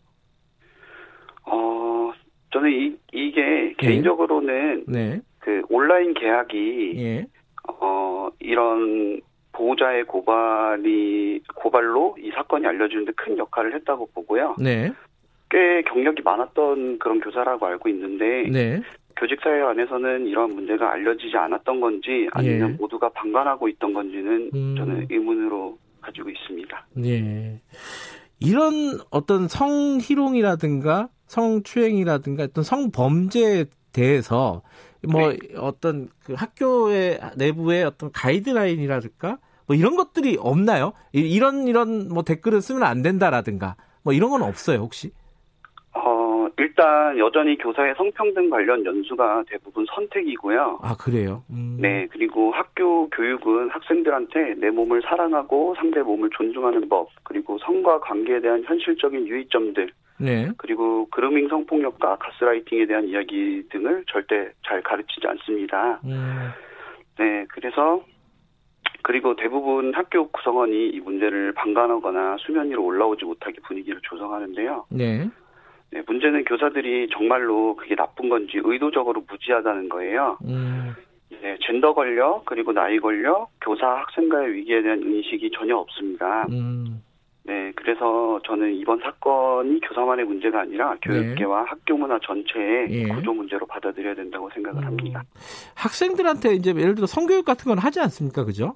어, 저는 이, 이게 개인적으로는 네. 그 온라인 계약이 예. 어, 이런 보호자의 고발이 고발로 이 사건이 알려지는데 큰 역할을 했다고 보고요. 네. 꽤 경력이 많았던 그런 교사라고 알고 있는데 네. 교직 사회 안에서는 이런 문제가 알려지지 않았던 건지 아니면 예. 모두가 방관하고 있던 건지는 음. 저는 의문으로 가지고 있습니다. 네. 이런 어떤 성희롱이라든가 성추행이라든가 어떤 성범죄에 대해서 뭐 네. 어떤 그 학교의 내부의 어떤 가이드라인이라든가 뭐 이런 것들이 없나요? 이런 이런 뭐 댓글을 쓰면 안 된다라든가 뭐 이런 건 없어요 혹시? 일단 여전히 교사의 성평등 관련 연수가 대부분 선택이고요. 아 그래요? 음. 네 그리고 학교 교육은 학생들한테 내 몸을 사랑하고 상대 몸을 존중하는 법 그리고 성과 관계에 대한 현실적인 유의점들 네. 그리고 그루밍 성폭력과 가스라이팅에 대한 이야기 등을 절대 잘 가르치지 않습니다. 음. 네 그래서 그리고 대부분 학교 구성원이 이 문제를 방관하거나 수면 위로 올라오지 못하게 분위기를 조성하는데요. 네. 네, 문제는 교사들이 정말로 그게 나쁜 건지 의도적으로 무지하다는 거예요. 음. 네, 젠더 권력 그리고 나이 권력, 교사 학생과의 위기에 대한 인식이 전혀 없습니다. 음. 네, 그래서 저는 이번 사건이 교사만의 문제가 아니라 교육계와 네. 학교 문화 전체의 예. 구조 문제로 받아들여야 된다고 생각을 음. 합니다. 학생들한테 이제 예를 들어 성교육 같은 건 하지 않습니까, 그죠?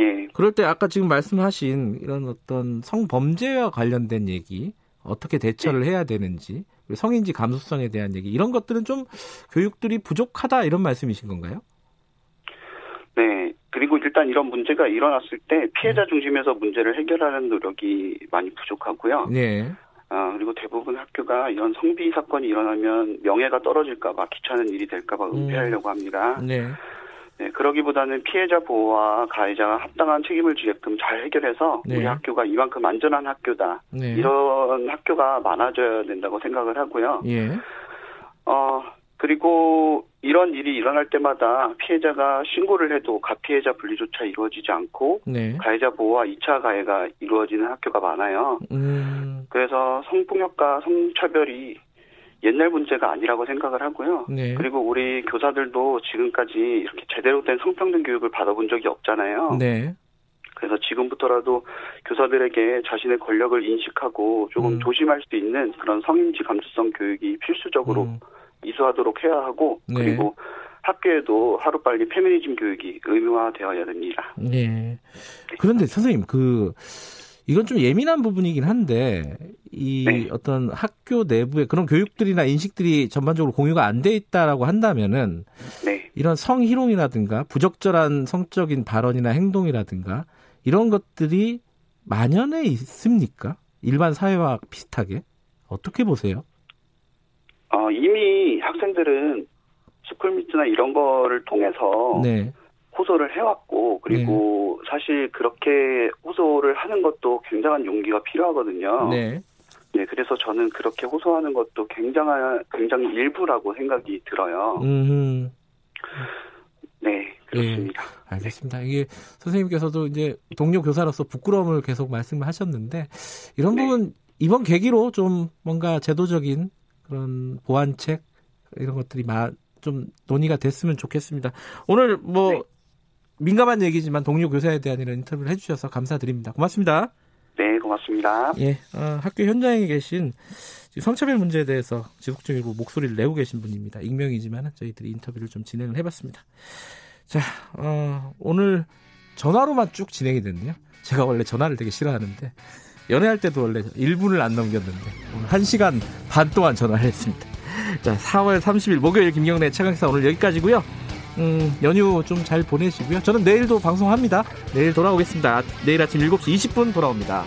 예. 그럴 때 아까 지금 말씀하신 이런 어떤 성범죄와 관련된 얘기 어떻게 대처를 네. 해야 되는지 성인지 감수성에 대한 얘기 이런 것들은 좀 교육들이 부족하다 이런 말씀이신 건가요? 네. 그리고 일단 이런 문제가 일어났을 때 피해자 중심에서 문제를 해결하는 노력이 많이 부족하고요. 네. 아, 그리고 대부분 학교가 이런 성비 사건이 일어나면 명예가 떨어질까봐 귀찮은 일이 될까봐 음. 은폐하려고 합니다. 네. 네, 그러기보다는 피해자 보호와 가해자가 합당한 책임을 지게끔 잘 해결해서 네. 우리 학교가 이만큼 안전한 학교다. 네. 이런 학교가 많아져야 된다고 생각을 하고요. 예. 어, 그리고 이런 일이 일어날 때마다 피해자가 신고를 해도 가피해자 분리조차 이루어지지 않고 네. 가해자 보호와 2차 가해가 이루어지는 학교가 많아요. 음. 그래서 성폭력과 성차별이 옛날 문제가 아니라고 생각을 하고요. 네. 그리고 우리 교사들도 지금까지 이렇게 제대로 된 성평등 교육을 받아본 적이 없잖아요. 네. 그래서 지금부터라도 교사들에게 자신의 권력을 인식하고 조금 음. 조심할 수 있는 그런 성인지 감수성 교육이 필수적으로 음. 이수하도록 해야 하고 네. 그리고 학교에도 하루빨리 페미니즘 교육이 의무화되어야 됩니다. 네. 그런데 선생님 그 이건 좀 예민한 부분이긴 한데 이 네. 어떤 학교 내부에 그런 교육들이나 인식들이 전반적으로 공유가 안 돼 있다라고 한다면은 네. 이런 성희롱이라든가 부적절한 성적인 발언이나 행동이라든가 이런 것들이 만연해 있습니까? 일반 사회와 비슷하게 어떻게 보세요? 어, 이미 학생들은 스쿨미트나 이런 거를 통해서 네. 호소를 해왔고 그리고 네. 사실 그렇게 호소를 하는 것도 굉장한 용기가 필요하거든요. 네. 네, 그래서 저는 그렇게 호소하는 것도 굉장한 굉장히 일부라고 생각이 들어요. 음. 네, 그렇습니다. 네, 알겠습니다. 이게 선생님께서도 이제 동료 교사로서 부끄러움을 계속 말씀하셨는데 이런 네. 부분 이번 계기로 좀 뭔가 제도적인 그런 보완책 이런 것들이 좀 논의가 됐으면 좋겠습니다. 오늘 뭐 네. 민감한 얘기지만 동료 교사에 대한 이런 인터뷰를 해주셔서 감사드립니다. 고맙습니다. 네, 고맙습니다. 예, 어, 학교 현장에 계신 성차별 문제에 대해서 지속적으로 목소리를 내고 계신 분입니다. 익명이지만 저희들이 인터뷰를 좀 진행을 해봤습니다. 자, 어, 오늘 전화로만 쭉 진행이 됐네요. 제가 원래 전화를 되게 싫어하는데 연애할 때도 원래 1분을 안 넘겼는데 오늘 1시간 반 동안 전화를 했습니다. 자, 4월 30일 목요일 김경래 최강사 오늘 여기까지고요. 음, 연휴 좀 잘 보내시고요. 저는 내일도 방송합니다. 내일 돌아오겠습니다. 내일 아침 7시 20분 돌아옵니다.